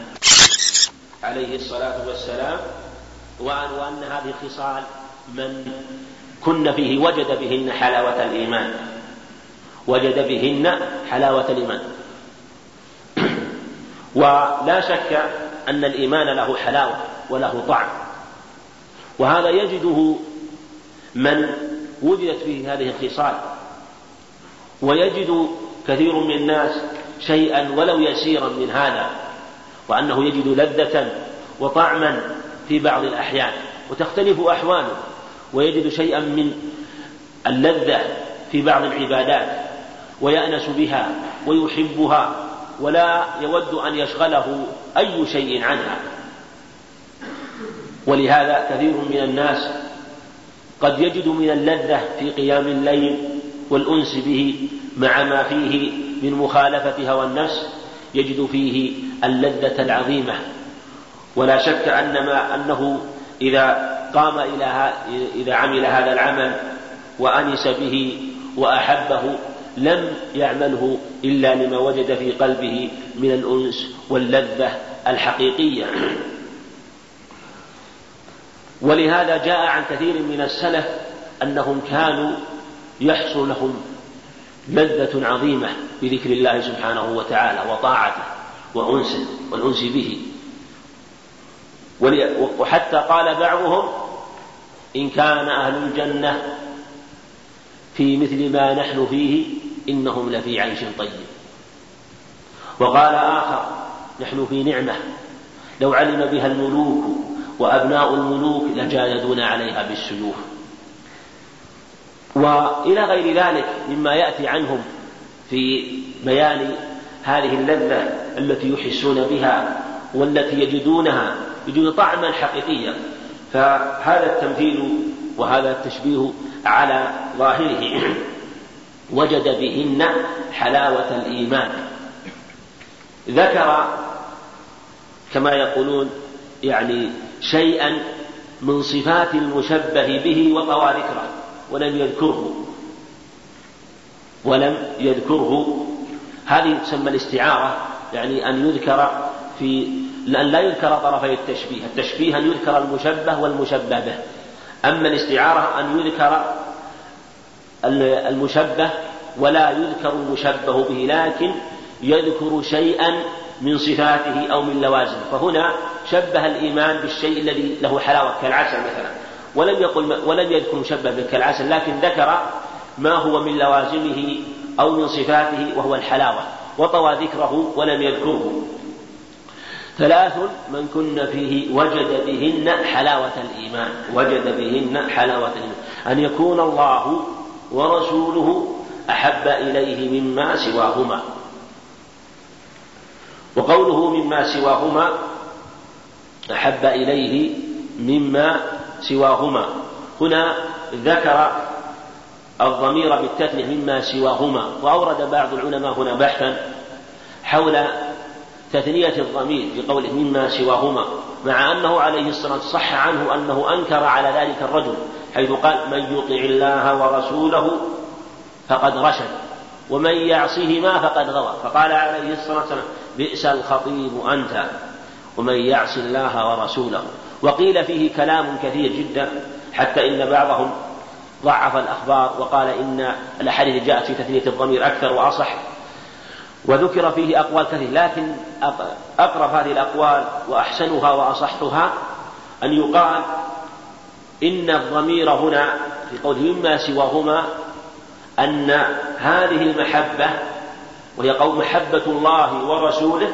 عليه الصلاة والسلام وأن هذه الخصال من كن فيه وجد بهن حلاوة الإيمان. وجد بهن حلاوة الإيمان. ولا شك أن الإيمان له حلاوة وله طعم. وهذا يجده من وجدت فيه هذه الخصال. ويجد كثير من الناس شيئا ولو يسيرا من هذا. وأنه يجد لذة وطعما في بعض الأحيان وتختلف أحواله ويجد شيئا من اللذة في بعض العبادات ويأنس بها ويحبها ولا يود أن يشغله أي شيء عنها. ولهذا كثير من الناس قد يجد من اللذة في قيام الليل والأنس به مع ما فيه من مخالفة هوى النفس يجد فيه اللذة العظيمة. ولا شك أن ما أنه إذا قام إلى إذا عمل هذا العمل وأنس به وأحبه لم يعمله إلا لما وجد في قلبه من الأنس واللذة الحقيقية. ولهذا جاء عن كثير من السلف أنهم كانوا يحصل لهم لذة عظيمة بذكر الله سبحانه وتعالى وطاعته وأنسه والأنس به. وحتى قال بعضهم إن كان أهل الجنة في مثل ما نحن فيه إنهم لفي عيش طيب. وقال آخر نحن في نعمة لو علم بها الملوك وأبناء الملوك لجالدون عليها بالسيوف. وإلى غير ذلك مما يأتي عنهم في بيان هذه اللذة التي يحسون بها والتي يجدونها يجدون طعما حقيقيا. فهذا التمثيل وهذا التشبيه على ظاهره وجد بهن حلاوة الإيمان. ذكر كما يقولون يعني شيئا من صفات المشبه به وطوى ذكره. ولم يذكره. ولم يذكره. هذه تسمى الاستعارة يعني أن يذكر في أن لا يذكر طرفي التشبيه التشبيه أن يذكر المشبه والمشبه به. أما الاستعارة أن يذكر المشبه ولا يذكر المشبه به لكن يذكر شيئا من صفاته أو من لوازمه. فهنا شبه الإيمان بالشيء الذي له حلاوة كالعسل مثلا. ولم يقل ولم يذكر مشبه كالعسل لكن ذكر ما هو من لوازمه أو من صفاته وهو الحلاوة وطوى ذكره ولم يذكره. ثلاث من كن فيه وجد بهن حلاوة الإيمان وجد بهن حلاوة الإيمان. أن يكون الله ورسوله أحب إليه مما سواهما. وقوله مما سواهما أحب إليه مما سواهما. هنا ذكر الضمير بالتثنية مما سواهما وأورد بعض العلماء هنا بحثا حول تثنية الضمير بقوله مما سواهما مع أنه عليه الصلاة والسلام صح عنه أنه أنكر على ذلك الرجل حيث قال من يطع الله ورسوله فقد رشد ومن يعصهما فقد غوى فقال عليه الصلاة والسلام بئس الخطيب أنت ومن يعص الله ورسوله وقيل فيه كلام كثير جدا حتى إن بعضهم ضعف الأخبار وقال إن الأحاديث جاءت في تثنية الضمير أكثر وأصح وذكر فيه أقوال كثير لكن أقرب هذه الأقوال وأحسنها وأصحها أن يقال إن الضمير هنا في قوله مما سواهما أن هذه المحبة وهي قول محبة الله ورسوله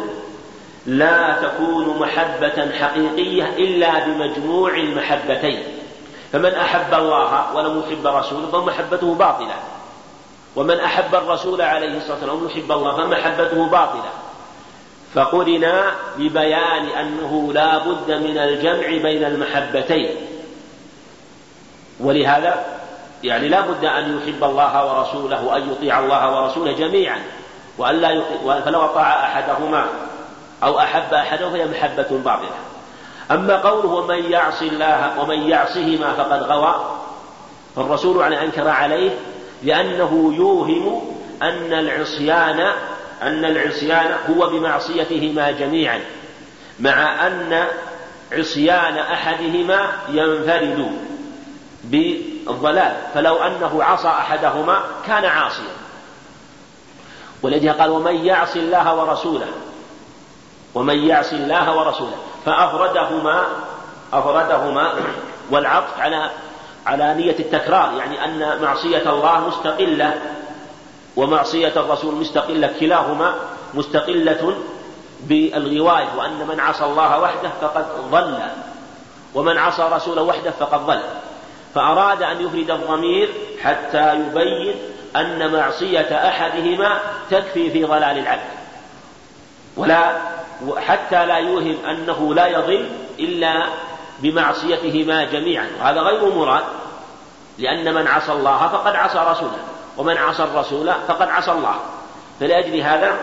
لا تكون محبة حقيقية إلا بمجموع المحبتين. فمن أحب الله ولم يحب رسوله فمحبته باطلة. ومن أحب الرسول عليه الصلاة والسلام ولم يحب الله فمحبته باطلة. فقرنا ببيان أنه لا بد من الجمع بين المحبتين. ولهذا يعني لا بد أن يحب الله ورسوله وأن يطيع الله ورسوله جميعا. وأن لا يطيع فلو أطاع أحدهما أو أحب أحدهم فهي محبة باطلة. أما قوله ومن يعص الله ومن يعصهما فقد غوى فالرسول عليه أنكر عليه لأنه يوهم أن العصيان أن العصيان هو بمعصيتهما جميعا مع أن عصيان أحدهما ينفرد بالضلال. فلو أنه عصى أحدهما كان عاصيا. ولذلك قال ومن يعص الله ورسوله ومن يعص الله ورسوله فأفردهما أفردهما والعطف على على نية التكرار يعني أن معصية الله مستقلة ومعصية الرسول مستقلة كلاهما مستقلة بالغواية وأن من عصى الله وحده فقد ضل ومن عصى رسوله وحده فقد ضل. فأراد أن يفرد الضمير حتى يبين أن معصية أحدهما تكفي في ضلال العبد. ولا حتى لا يوهم أنه لا يضل إلا بمعصيتهما جميعا. وهذا غير مراد لأن من عصى الله فقد عصى رسوله ومن عصى الرسول فقد عصى الله. فلأجل هذا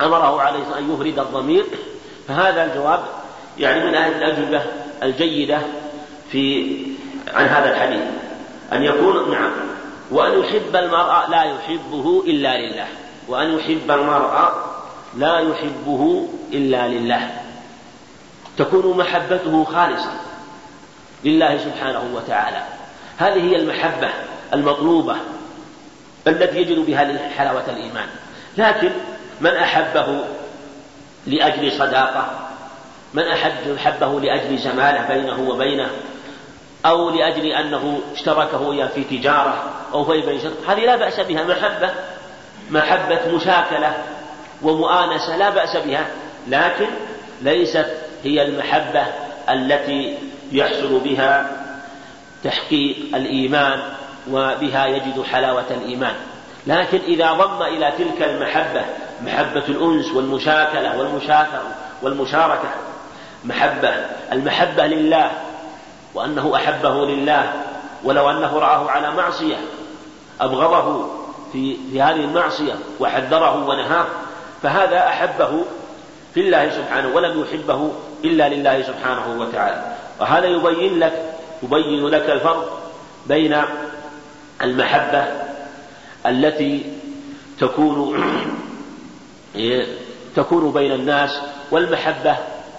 أمره عليه أن يفرد الضمير. فهذا الجواب يعني من الأجوبة الجيدة في عن هذا الحديث. أن يكون نعم وأن يحب المرأة لا يحبه إلا لله. وأن يحب المرأة لا يحبه إلا لله. تكون محبته خالصة لله سبحانه وتعالى. هذه هي المحبة المطلوبة التي يجد بها حلاوة الإيمان. لكن من أحبه لأجل صداقة من أحب أحبه لأجل زمالة بينه وبينه أو لأجل أنه اشتركه في تجارة أو في بين هذه لا بأس بها. محبة محبة مشاكلة ومؤانسة لا بأس بها لكن ليست هي المحبة التي يحصل بها تحقيق الإيمان وبها يجد حلاوة الإيمان. لكن إذا ضم إلى تلك المحبة محبة الأنس والمشاكلة والمشاكرة والمشاركة محبة المحبة لله وأنه أحبه لله ولو أنه رآه على معصية أبغضه في في هذه المعصية وحذره ونهاه فهذا أحبه في الله سبحانه ولم يحبه إلا لله سبحانه وتعالى. وهذا يبين لك يبين لك الفرق بين المحبة التي تكون تكون بين الناس والمحبة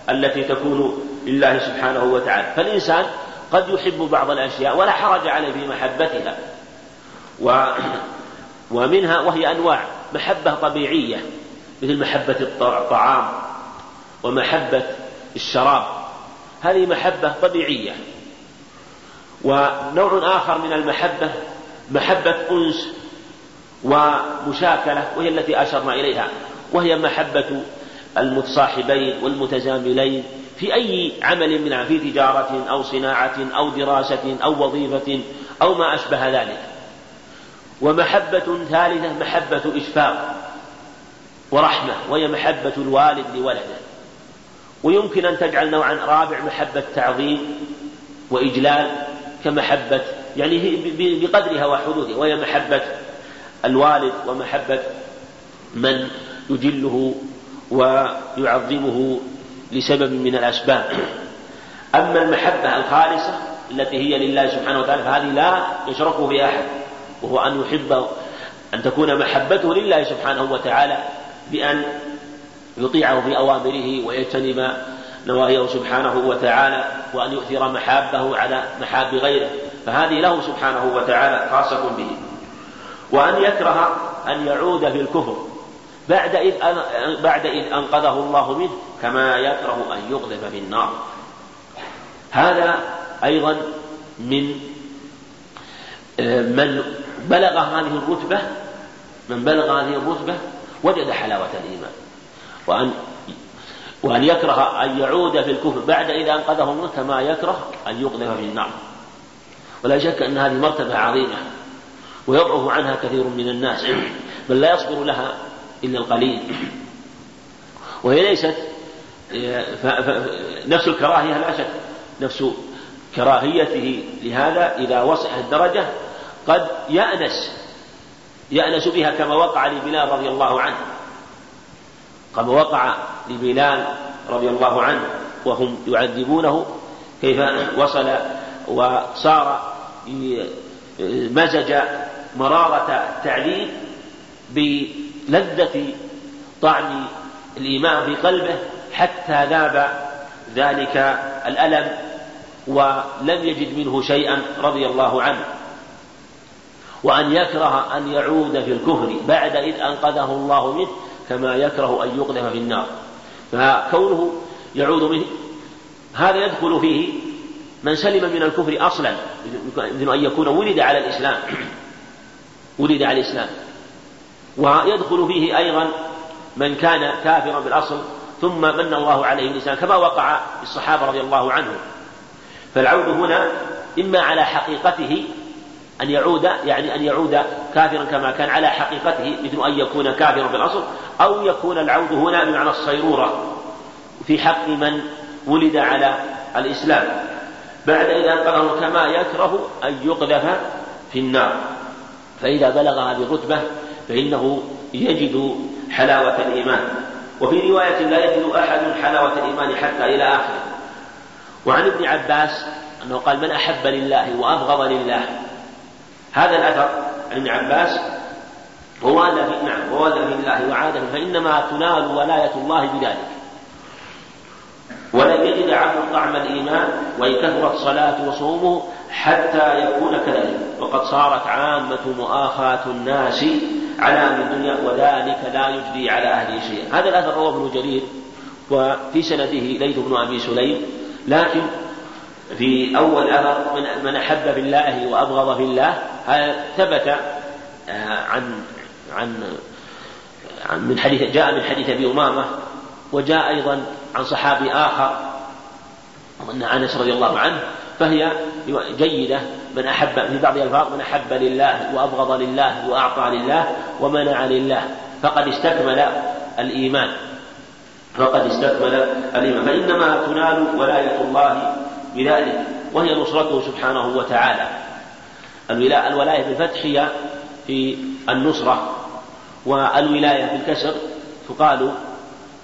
التي تكون لله سبحانه وتعالى. فالإنسان قد يحب بعض الأشياء ولا حرج عليه في محبتها. و ومنها وهي أنواع. محبة طبيعية. مثل محبة الطعام ومحبة الشراب. هذه محبة طبيعية. ونوع آخر من المحبة محبة أنس ومشاكلة وهي التي أشرنا إليها وهي محبة المتصاحبين والمتزاملين في أي عمل منها في تجارة أو صناعة أو دراسة أو وظيفة أو ما أشبه ذلك. ومحبة ثالثة محبة إشفاق. ورحمة وهي محبة الوالد لولده. ويمكن أن تجعل نوعا رابع محبة تعظيم وإجلال كمحبة يعني بقدرها وحدودها وهي محبة الوالد ومحبة من يجله ويعظمه لسبب من الأسباب. أما المحبة الخالصة التي هي لله سبحانه وتعالى فهذه لا يشركه في أحد وهو أن يحب أن تكون محبته لله سبحانه وتعالى. بأن يطيعه في أوامره ويجتنب نواهيه سبحانه وتعالى وأن يؤثر محابه على محاب غيره فهذه له سبحانه وتعالى خاصة به. وأن يكره أن يعود في الكفر بعد إذ بعد إذ أنقذه الله منه كما يكره أن يقذف في النار. هذا أيضا من آه، من بلغ هذه الرتبة من بلغ هذه الرتبة وجد حلاوة الإيمان. وأن وأن يكره أن يعود في الكفر بعد إذا أنقذه الله كما يكره أن يقذف في النار. ولا شك أن هذه مرتبة عظيمة ويضعف عنها كثير من الناس بل لا يصبر لها إلا القليل. وهي ليست نفس الكراهية لا شك نفس كراهيته لهذا إذا وصل الدرجة قد يأنس يأنس بها كما وقع لبلال رضي الله عنه. كما وقع لبلال رضي الله عنه وهم يعذبونه كيف وصل وصار مزج مرارة التعذيب بلذة طعم الإيمان في قلبه حتى ذاب ذلك الألم ولم يجد منه شيئا رضي الله عنه. وأن يكره أن يعود في الكفر بعد إذ أنقذه الله منه كما يكره أن يقذف في النار. فكونه يعود منه هذا يدخل فيه من سلم من الكفر أصلا مثل أن يكون ولد على الإسلام ولد على الإسلام. ويدخل فيه أيضا من كان كافرا بالأصل ثم من الله عليه الإسلام كما وقع للصحابة رضي الله عنهم. فالعود هنا إما على حقيقته أن يعود يعني أن يعود كافرا كما كان على حقيقته مثل أن يكون كافرا بالأصل أو يكون العود هنا بمعنى الصيرورة. في حق من ولد على الإسلام. بعد إذا أنقذه كما يكره أن يقذف في النار. فإذا بلغ هذه الرتبة فإنه يجد حلاوة الإيمان. وفي رواية لا يجد أحد حلاوة الإيمان حتى إلى آخره. وعن ابن عباس أنه قال من أحب لله وأبغض لله هذا الأثر عن ابن عباس ووالى في نعم ووالى في الله وعاده فإنما تنال ولاية الله بذلك. ولن يجد عبد طعم الإيمان وإن كثرت صلاته وصومه حتى يكون كذلك. وقد صارت عامة مؤاخاة الناس على أمر الدنيا وذلك لا يجدي على أهله شيئا. هذا الأثر رواه ابن جرير وفي سنده ليث بن أبي سليم لكن في أول أثر من, من أحب في الله وأبغض في الله هذا ثبت آه، عن عن عن من حديث جاء من حديث أبي أمامة وجاء أيضا عن صحابي آخر أن أنس رضي الله عنه فهي جيدة من أحب في بعض الألفاظ من أحب لله وأبغض لله وأعطى لله ومنع لله فقد استكمل الإيمان فقد استكمل الإيمان فإنما تنال ولاية الله بذلك وهي نصرته سبحانه وتعالى. الولاية بالفتح هي في النصرة والولاية بالكسر تقال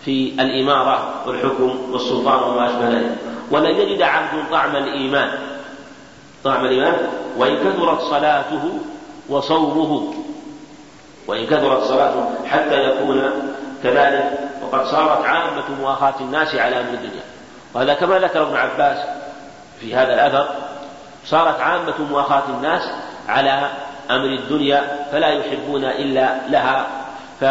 في الإمارة والحكم والسلطان وما أشبه ذلك. ولن يجد عبد طعم الإيمان. طعم الإيمان وإن كثرت صلاته وصومه. وإن كثرت صلاته حتى يكون كذلك. وقد صارت عامة مؤاخاة الناس على أمر الدنيا. وهذا كما ذكر ابن عباس في هذا الأثر صارت عامة مؤاخاة الناس على أمر الدنيا فلا يحبون إلا لها ف